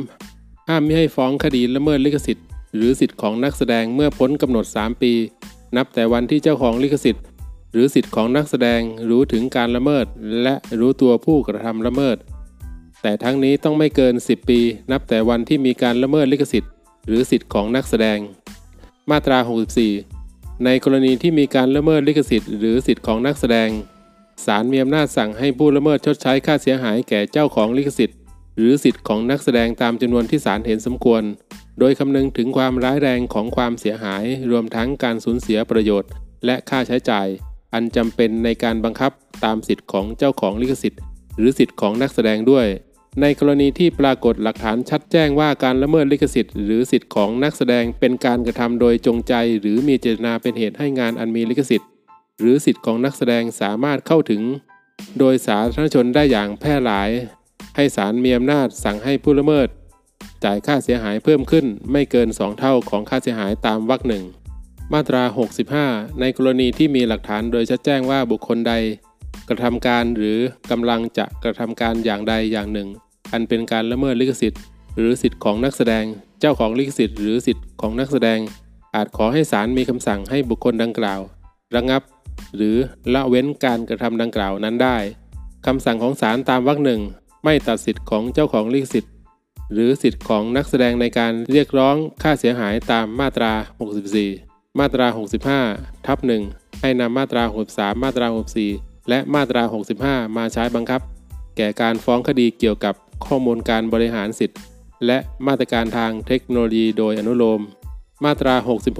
63 ห้ามไม่ให้ฟ้องคดีละเมิดลิขสิทธิ์ หรือสิทธิ์ของนักแสดงเมื่อพ้นกำหนด 3 ปี นับแต่วันที่เจ้าของลิขสิทธิ์ หรือสิทธิ์ของนักแสดงรู้ถึงการละเมิด และรู้ตัวผู้กระทำละเมิด แต่ทั้งนี้ต้องไม่เกิน 10 ปี นับแต่วันที่มีการละเมิดลิขสิทธิ์ หรือสิทธิ์ของนักแสดง มาตรา 64 ในกรณีที่มีการละเมิดลิขสิทธิ์ หรือสิทธิ์ของนักแสดง ศาลมีอำนาจสั่งให้ผู้ละเมิดชดใช้ค่าเสียหายแก่เจ้าของลิขสิทธิ์ หรือสิทธิ์ของนักแสดงตามจำนวนที่ศาลเห็นสมควร โดยคำนึงถึงความร้ายแรงของความเสียหาย รวมทั้งการสูญเสียประโยชน์ และค่าใช้จ่าย อันจำเป็นในการบังคับตามสิทธิ์ของเจ้าของลิขสิทธิ์ หรือสิทธิ์ของนักแสดงด้วย ในกรณีที่ปรากฏหลักฐานชัดแจ้งว่าการละเมิดลิขสิทธิ์หรือสิทธิ์ของนักแสดงเป็นการกระทำโดยจงใจ หรือมีเจตนาเป็นเหตุให้งานอันมีลิขสิทธิ์ หรือสิทธิ์ของนักแสดงสามารถเข้าถึง โดยสาธารณชนได้อย่างแพร่หลาย ให้ศาลมีอำนาจสั่งให้ผู้ละเมิด จ่ายค่าเสียหายเพิ่มขึ้นไม่เกิน 2 เท่าของค่าเสียหายตามวรรคหนึ่งมาตรา 65 ในกรณีที่มีหลักฐานโดยชัดแจ้งว่าบุคคลใด กระทำการหรือกำลังจะกระทำการอย่างใดอย่างหนึ่ง อันเป็นการละเมิดลิขสิทธิ์ หรือสิทธิ์ของนักแสดง เจ้าของลิขสิทธิ์หรือสิทธิ์ของนักแสดง อาจขอให้ศาลมีคำสั่งให้บุคคลดังกล่าว ระงับ หรือละเว้นการกระทำดังกล่าวนั้นได้คำสั่งของศาลตามวรรคหนึ่งไม่ตัดสิทธิ์ของเจ้าของลิขสิทธิ์ หรือสิทธิ์ของนักแสดงในการเรียกร้องค่าเสียหายตามมาตรา 64 มาตรา 65 ทับ1ให้นำมาตรา 63 มาตรา 64 และมาตรา 65 มาใช้บังคับ แก่การฟ้องคดีเกี่ยวกับข้อมูลการบริหารสิทธิ์ และมาตรการทางเทคโนโลยีโดยอนุโลม มาตรา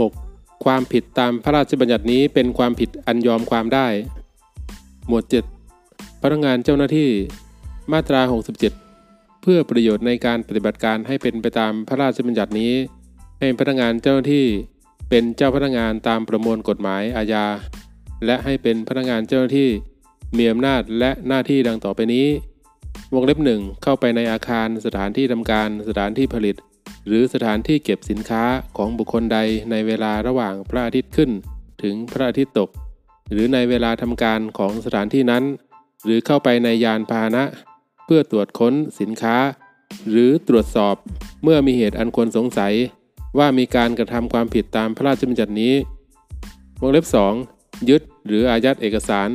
66 ความผิดตามพระราชบัญญัตินี้เป็นความผิดอันยอมความได้ หมวด 7 พนักงานเจ้าหน้าที่ มาตรา 67 เพื่อประโยชน์ในการปฏิบัติการให้เป็นไปตามพระราชบัญญัตินี้ ให้พนักงานเจ้าหน้าที่เป็นเจ้าพนักงานตามประมวลกฎหมายอาญาและให้เป็นพนักงานเจ้าหน้าที่ มีอำนาจและหน้าที่ดังต่อไปนี้ วงเล็บหนึ่งเข้าไปในอาคารสถานที่ทำการสถานที่ผลิต หรือสถานที่เก็บสินค้าของบุคคลใดในเวลาระหว่างพระอาทิตย์ขึ้น ถึงพระอาทิตย์ตก หรือในเวลาทำการของสถานที่นั้น หรือเข้าไปในยานพาหนะ เพื่อตรวจค้นสินค้า หรือตรวจสอบเมื่อมีเหตุอันควรสงสัย ว่ามีการกระทำความผิดตามพระราชบัญญัตินี้ วงเล็บ 2 ยึดหรืออายัดเอกสาร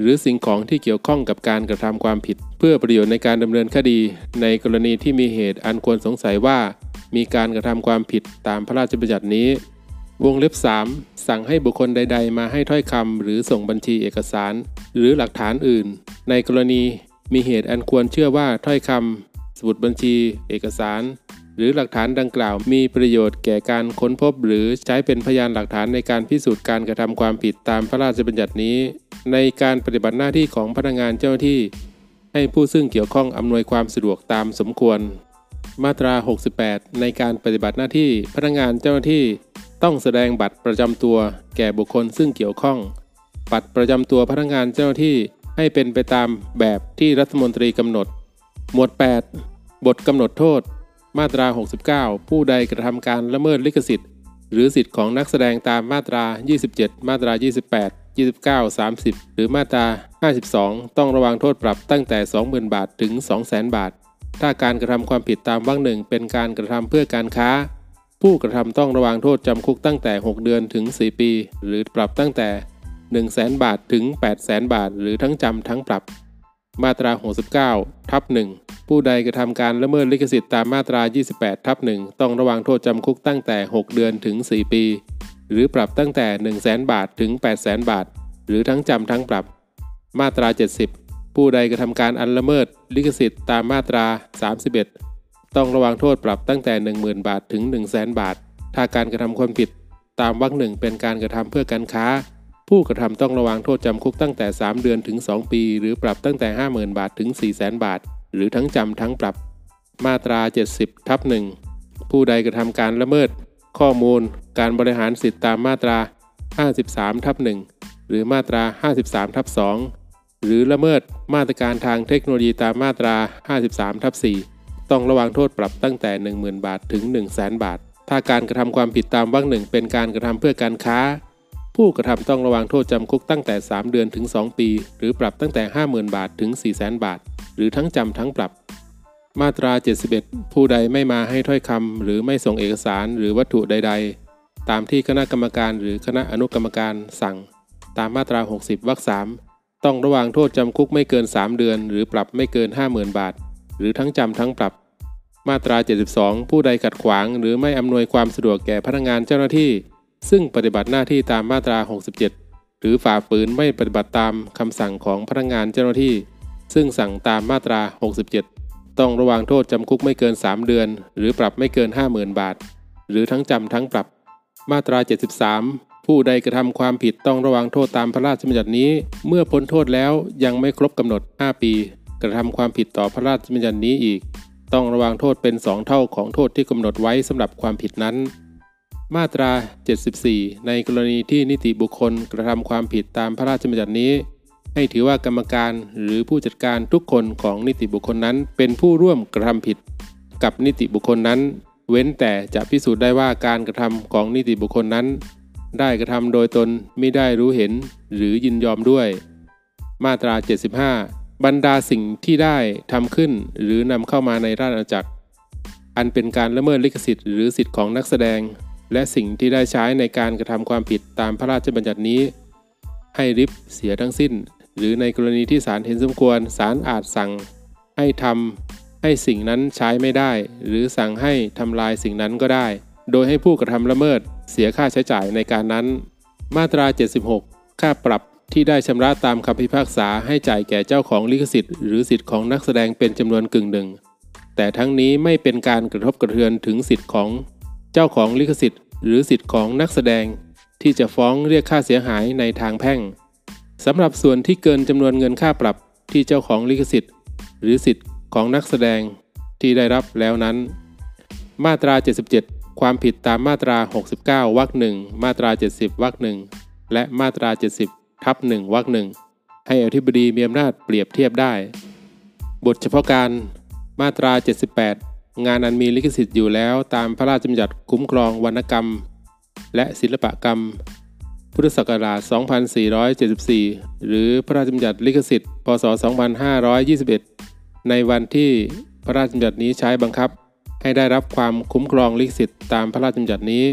หรือสิ่งของที่เกี่ยวข้องกับการกระทำความผิด เพื่อประโยชน์ในการดำเนินคดี ในกรณีที่มีเหตุอันควรสงสัยว่า มีการกระทำความผิดตามพระราชบัญญัตินี้ วงเล็บ 3 สั่งให้บุคคลใด ๆ มาให้ถ้อยคำหรือส่งบัญชีเอกสาร หรือหลักฐานอื่น ในกรณีมีเหตุอันควรเชื่อว่าถ้อยคำสมุดบัญชี เอกสาร หรือหลักฐานดังกล่าว มีประโยชน์แก่การค้นพบ หรือใช้เป็นพยานหลักฐานในการพิสูจน์การกระทำความผิดตามพระราชบัญญัตินี้ ในการปฏิบัติหน้าที่ของพนักงานเจ้าหน้าที่ ให้ผู้ซึ่งเกี่ยวข้องอำนวยความสะดวกตามสมควร มาตรา 68 ในการปฏิบัติหน้าที่พนักงานเจ้าหน้าที่ ต้องแสดงบัตรประจำตัว แก่บุคคลซึ่งเกี่ยวข้อง บัตรประจำตัวพนักงานเจ้าหน้าที่ให้เป็นไปตามแบบที่รัฐมนตรีกำหนด หมวด 8 บทกำหนดโทษ มาตรา 69 ผู้ใดกระทำการละเมิดลิขสิทธิ์ หรือสิทธิ์ของนักแสดงตามมาตรา 27 มาตรา 28 29 30 หรือมาตรา 52 ต้องระวังโทษปรับตั้งแต่ 20,000 บาทถึง 200,000 บาท ถ้าการกระทำความผิดตามวรรคหนึ่งเป็นการกระทำเพื่อการค้า ผู้กระทำต้องระวังโทษจำคุกตั้งแต่ 6 เดือนถึง 4 ปี หรือปรับตั้งแต่ 100,000 บาทถึง 800,000 บาท หรือทั้งจำทั้งปรับ มาตรา 69 ทับ 1 ผู้ใดกระทำการละเมิดลิขสิทธิ์ตามมาตรา 28 ทับ 1 ต้องระวังโทษจำคุกตั้งแต่ 6 เดือนถึง 4 ปี หรือปรับตั้งแต่ 1 0 0 0 0แบาทถึง 8 0 0 0 0 บาท หรือทั้งจำทั้งปรับ มาตรา 70 ผู้ใดกระทำการอันละเมิดลิขสิทธิ์ตามมาตรา 31 ต้องระวังโทษปรับตั้งแต่ 10,000 บาทถึง 1 0 0 0 0แบาท ถ้าการกระทำความผิดตามวรรคหนึ่งเป็นการกระทำเพื่อการค้า ผู้กระทำต้องระวังโทษจำคุกตั้งแต่ 3 เดือนถึง 2 ปี หรือปรับตั้งแต่ 50,000 บาทถึง 400,000 บาท หรือทั้งจำทั้งปรับ มาตรา 70ทับหนึ่งผู้ใดกระทำการละเมิด ข้อมูล การบริหารสิทธิตามมาตรา 53ทับหนึ่งหรือมาตรา 53ทับ2หรือละเมิดมาตรการทางเทคโนโลยีตามมาตรา 53ทับ4ต้องระวังโทษปรับตั้งแต่ 10,000 บาทถึง 100,000 บาท ถ้าการกระทำความผิดตามวรรคหนึ่งเป็นการกระทำเพื่อการค้า ผู้กระทำต้องระวังโทษจำคุกตั้งแต่ 3 เดือนถึง 2 ปี หรือปรับตั้งแต่ 50,000 บาทถึง 400,000 บาท หรือทั้งจำทั้งปรับ มาตรา 71 ผู้ใดไม่มาให้ถ้อยคำหรือไม่ส่งเอกสารหรือวัตถุใด ๆ ตามที่คณะกรรมการหรือคณะอนุกรรมการสั่ง ตามมาตรา 60วรรค3ต้องระวังโทษจำคุกไม่เกิน 3 เดือน หรือปรับไม่เกิน 50,000 บาท หรือทั้งจำทั้งปรับ มาตรา 72 ผู้ใดขัดขวาง หรือไม่อำนวยความสะดวกแก่พนักงานเจ้าหน้าที่ ซึ่งปฏิบัติหน้าที่ตามมาตรา 67 หรือฝ่าฝืนไม่ปฏิบัติตามคำสั่งของพนักงานเจ้าหน้าที่ ซึ่งสั่งตามมาตรา 67 ต้องระวังโทษจำคุกไม่เกิน 3 เดือน หรือปรับไม่เกิน 50,000 บาท หรือทั้งจำทั้งปรับ มาตรา 73 ผู้ใดกระทำความผิดต้องระวังโทษตามพระราชบัญญัตินี้ เมื่อพ้นโทษแล้วยังไม่ครบกำหนด 5 ปี กระทำความผิดต่อพระราชบัญญัตินี้อีก ต้องระวังโทษเป็น 2 เท่าของโทษที่กำหนดไว้สำหรับความผิดนั้น มาตรา 74 ในกรณีที่นิติบุคคลกระทำความผิดตามพระราชบัญญัตินี้ ให้ถือว่ากรรมการหรือผู้จัดการทุกคนของนิติบุคคลนั้น เป็นผู้ร่วมกระทำผิด กับนิติบุคคลนั้น เว้นแต่จะพิสูจน์ได้ว่าการกระทำของนิติบุคคลนั้น ได้กระทำโดยตนไม่ได้รู้เห็นหรือยินยอมด้วย มาตรา 75 บรรดาสิ่งที่ได้ทำขึ้นหรือนำเข้ามาในราชอาณาจักร อันเป็นการละเมิดลิขสิทธิ์หรือสิทธิ์ของนักแสดง และสิ่งที่ได้ใช้ในการกระทำความผิดตามพระราชบัญญัตินี้ ให้ริบเสียทั้งสิ้น หรือในกรณีที่ศาลเห็นสมควรศาลอาจสั่ง ให้ทำให้สิ่งนั้นใช้ไม่ได้ หรือสั่งให้ทำลายสิ่งนั้นก็ได้ โดยให้ผู้กระทำละเมิดเสียค่าใช้จ่ายในการนั้น มาตรา 76 ค่าปรับที่ได้ชำระตามคำพิพากษาให้จ่ายแก่เจ้าของลิขสิทธิ์หรือสิทธิ์ของนักแสดงเป็นจำนวนกึ่งหนึ่ง แต่ทั้งนี้ไม่เป็นการกระทบกระเทือนถึงสิทธิ์ของ เจ้าของลิขสิทธิ์ หรือสิทธิ์ของนักแสดง ที่จะฟ้องเรียกค่าเสียหายในทางแพ่งสำหรับส่วนที่เกินจำนวนเงินค่าปรับที่เจ้าของลิขสิทธิ์ หรือสิทธิ์ของนักแสดงที่ได้รับแล้วนั้น มาตรา 77 ความผิดตามมาตรา 69 วรรคหนึ่งมาตรา 70 วรรคหนึ่งและมาตรา 70 ทับหนึ่งวรรคหนึ่งให้อธิบดีมีอำนาจเปรียบเทียบได้ บทเฉพาะการมาตรา 78 งานอันมีลิขสิทธิ์อยู่แล้วตามพระราชบัญญัติคุ้มครองวรรณกรรม และศิลปกรรม พุทธศักราช 2474 หรือพระราชบัญญัติลิขสิทธิ์ พศ 2521 ในวันที่พระราชบัญญัตินี้ใช้บังคับ ให้ได้รับความคุ้มครองลิขสิทธิ์ตามพระราชบัญญัตินี้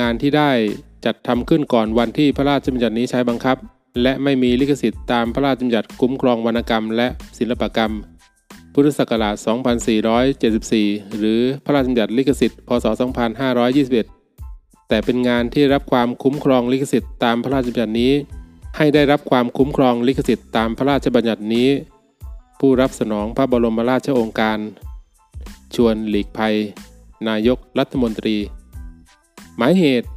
งานที่ได้จัดทำขึ้นก่อนวันที่พระราชบัญญัตินี้ใช้บังคับ และไม่มีลิขสิทธิ์ตามพระราชบัญญัติคุ้มครองวรรณกรรม และศิลปกรรม พุทธศักราช 2474 หรือพระราชบัญญัติลิขสิทธิ์ พศ 2521 แต่เป็นงานที่รับความคุ้มครองลิขสิทธิ์ตามพระราชบัญญัตินี้ ให้ได้รับความคุ้มครองลิขสิทธิ์ตามพระราชบัญญัตินี้ ผู้รับสนองพระบรมราชโองการ ชวนหลีกภัย นายกรัฐมนตรี หมายเหตุ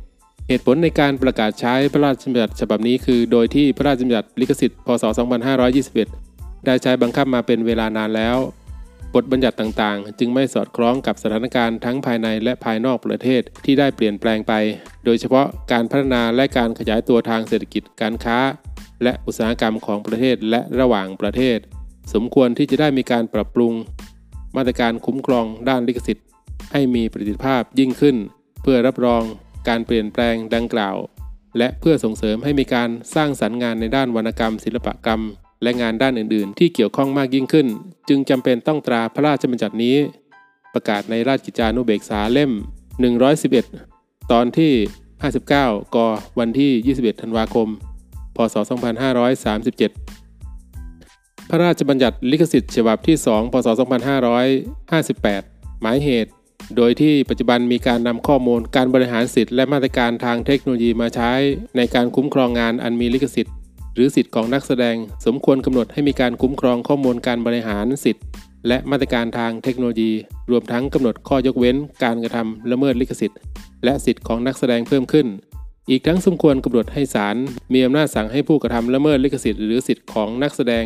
เหตุผลในการประกาศใช้พระราชบัญญัติฉบับนี้คือ โดยที่พระราชบัญญัติลิขสิทธิ์ พศ 2521 ได้ใช้บังคับมาเป็นเวลานานแล้ว บทบัญญัติต่างๆ จึงไม่สอดคล้องกับสถานการณ์ทั้งภายในและภายนอกประเทศที่ได้เปลี่ยนแปลงไป โดยเฉพาะการพัฒนาและการขยายตัวทางเศรษฐกิจการค้า และอุตสาหกรรมของประเทศและระหว่างประเทศ สมควรที่จะได้มีการปรับปรุง มาตรการคุ้มครองด้านลิขสิทธิ์ ให้มีประสิทธิภาพยิ่งขึ้น เพื่อรับรองการเปลี่ยนแปลงดังกล่าว และเพื่อส่งเสริมให้มีการสร้างสรรค์งานในด้านวรรณกรรม ศิลปกรรม และงานด้านอื่นๆ ที่เกี่ยวข้องมากยิ่งขึ้น จึงจำเป็นต้องตราพระราชบัญญัตินี้ ประกาศในราชกิจจานุเบกษาเล่ม 111 ตอนที่ 59 ก วันที่ 21 ธันวาคม พศ 2537 พระราชบัญญัติลิขสิทธิ์ฉบับที่ 2 พศ 2558 หมายเหตุ โดยที่ปัจจุบันมีการนำข้อมูลการบริหารสิทธิ์และมาตรการทางเทคโนโลยีมาใช้ ในการคุ้มครองงานอันมีลิขสิทธิ์ หรือสิทธิ์ของนักแสดง สมควรกำหนดให้มีการคุ้มครองข้อมูลการบริหารสิทธิ์ และมาตรการทางเทคโนโลยี รวมทั้งกำหนดข้อยกเว้น การกระทำละเมิดลิขสิทธิ์ และสิทธิ์ของนักแสดงเพิ่มขึ้น อีกทั้งสมควรกำหนดให้ศาลมีอำนาจสั่งให้ผู้กระทำละเมิดลิขสิทธิ์หรือสิทธิ์ของนักแสดง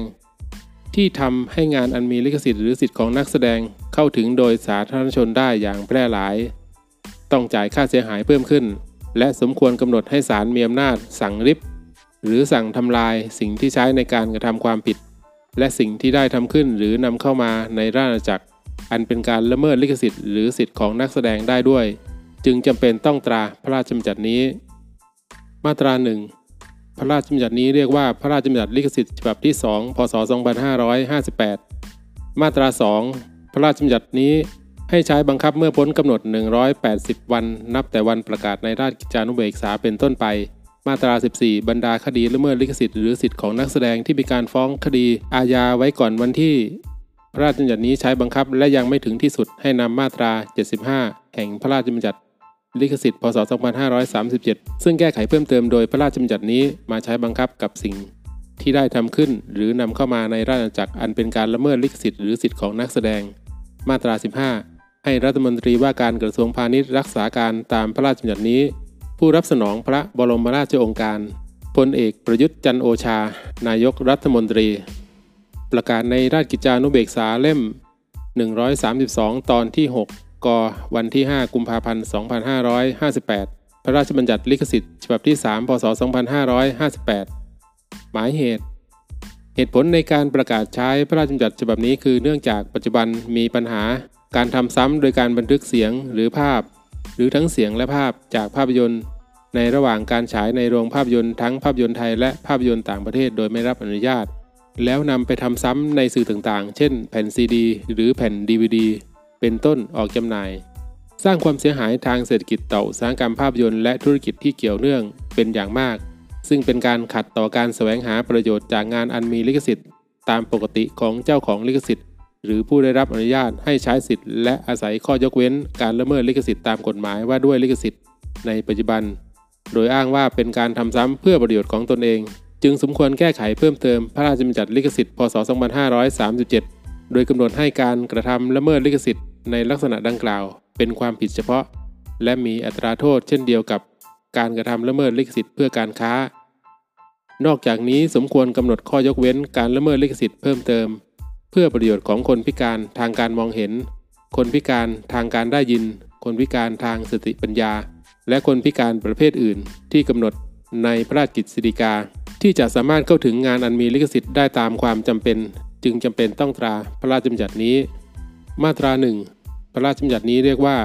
ที่ทำให้งานอันมีลิขสิทธิ์หรือสิทธิ์ของนักแสดงเข้าถึงโดยสาธารณชนได้อย่างแพร่หลาย ต้องจ่ายค่าเสียหายเพิ่มขึ้น และสมควรกำหนดให้ศาลมีอำนาจสั่งริบ หรือสั่งทำลายสิ่งที่ใช้ในการกระทำความผิด และสิ่งที่ได้ทำขึ้นหรือนำเข้ามาในราชอาณาจักร อันเป็นการละเมิดลิขสิทธิ์หรือสิทธิ์ของนักแสดงได้ด้วย จึงจำเป็นต้องตราพระราชบัญญัตินี้ มาตราหนึ่งพระราชบัญญัตินี้เรียกว่าพระราชบัญญัติลิขสิทธิ์ฉบับที่ 2 พศ 2558 มาตรา 2 พระราชบัญญัตินี้ให้ใช้บังคับเมื่อพ้นกำหนด 180 วัน นับแต่วันประกาศในราชกิจจานุเบกษาเป็นต้นไป มาตรา 14 บรรดาคดีละเมิดลิขสิทธิ์หรือสิทธิ์ของนักแสดงที่มีการฟ้องคดีอาญาไว้ก่อนวันที่ พระราชบัญญัตินี้ใช้บังคับและยังไม่ถึงที่สุดให้นำมาตรา 75 แห่งพระราชบัญญัติลิขสิทธิ์พศ 2537 ซึ่งแก้ไขเพิ่มเติมโดยพระราชบัญญัตินี้มาใช้บังคับกับสิ่งที่ได้ทำขึ้นหรือนำเข้ามาในราชอาณาจักรอันเป็นการละเมิดลิขสิทธิ์หรือสิทธิ์ของนักแสดง มาตรา 15 ให้รัฐมนตรีว่าการกระทรวงพาณิชย์รักษาการตามพระราชบัญญัตินี้ ผู้รับสนองพระบรมราชโองการพลเอกประยุทธ์จันโอชา นายกรัฐมนตรี ประกาศในราชกิจจานุเบกษาเล่ม 132 ตอนที่ 6 ก วันที่ 5 กุมภาพันธ์ 2558 พระราชบัญญัติลิขสิทธิ์ฉบับที่ 3 พศ 2558 หมายเหตุเหตุผลในการประกาศใช้พระราชบัญญัติฉบับนี้คือเนื่องจากปัจจุบันมีปัญหาการทำซ้ำโดยการบันทึกเสียงหรือภาพ หรือทั้งเสียงและภาพจากภาพยนตร์ ในระหว่างการฉายในโรงภาพยนตร์ทั้งภาพยนตร์ไทยและภาพยนตร์ต่างประเทศโดยไม่รับอนุญาต แล้วนำไปทำซ้ำในสื่อต่างๆ เช่น แผ่นซีดีหรือแผ่น DVD เป็นต้นออกจำหน่าย สร้างความเสียหายทางเศรษฐกิจต่ออุตสาหกรรมภาพยนตร์และธุรกิจที่เกี่ยวเนื่องเป็นอย่างมาก ซึ่งเป็นการขัดต่อการแสวงหาประโยชน์จากงานอันมีลิขสิทธิ์ ตามปกติของเจ้าของลิขสิทธิ์ หรือผู้ได้รับอนุญาตให้ใช้สิทธิ์และอาศัยข้อยกเว้น การละเมิดลิขสิทธิ์ตามกฎหมายว่าด้วยลิขสิทธิ์ ในปัจจุบัน โดยอ้างว่าเป็นการทำซ้ำเพื่อประโยชน์ของตนเอง จึงสมควรแก้ไขเพิ่มเติมพระราชบัญญัติลิขสิทธิ์พศ 2537 โดยกำหนดให้การกระทำละเมิดลิขสิทธิ์ในลักษณะดังกล่าว เป็นความผิดเฉพาะ และมีอัตราโทษเช่นเดียวกับการกระทำละเมิดลิขสิทธิ์เพื่อการค้า นอกจากนี้สมควรกำหนดข้อยกเว้นการละเมิดลิขสิทธิ์เพิ่มเติม เพื่อประโยชน์ของคนพิการทางการมองเห็น คนพิการทางการได้ยิน คนพิการทางสติปัญญา และคนพิการประเภทอื่น ที่กำหนดในพระราชกิจสิริกา ที่จะสามารถเข้าถึงงานอันมีลิขสิทธิ์ได้ตามความจำเป็น จึงจำเป็นต้องตราพระราชบัญญัตินี้ มาตราหนึ่งพระราชบัญญัตินี้เรียกว่า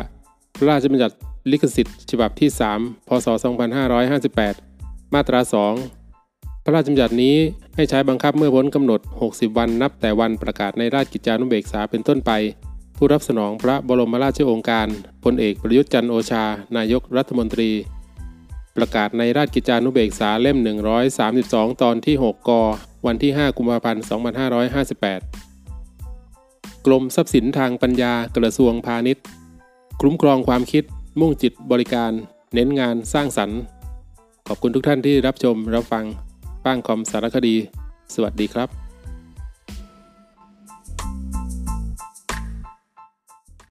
พระราชบัญญัติลิขสิทธิ์ ฉบับที่ 3 พศ 2558 มาตรา 2 พระราชบัญญัตินี้ให้ใช้บังคับเมื่อพ้นกำหนด 60 วันนับแต่วันประกาศในราชกิจจานุเบกษาเป็นต้นไป ผู้รับสนองพระบรมราชโองการพลเอกประยุทธ์จันโอชา นายกรัฐมนตรี ประกาศในราชกิจจานุเบกษาเล่ม 132 ตอนที่ 6 ก วันที่ 5 กุมภาพันธ์ 2558 กรมทรัพย์สินทางปัญญากระทรวงพาณิชย์ คุ้มครองความคิด มุ่งจิตบริการ เน้นงานสร้างสรรค์ ขอบคุณทุกท่านที่รับชมรับฟังป้างคอมสารคดี สวัสดีครับ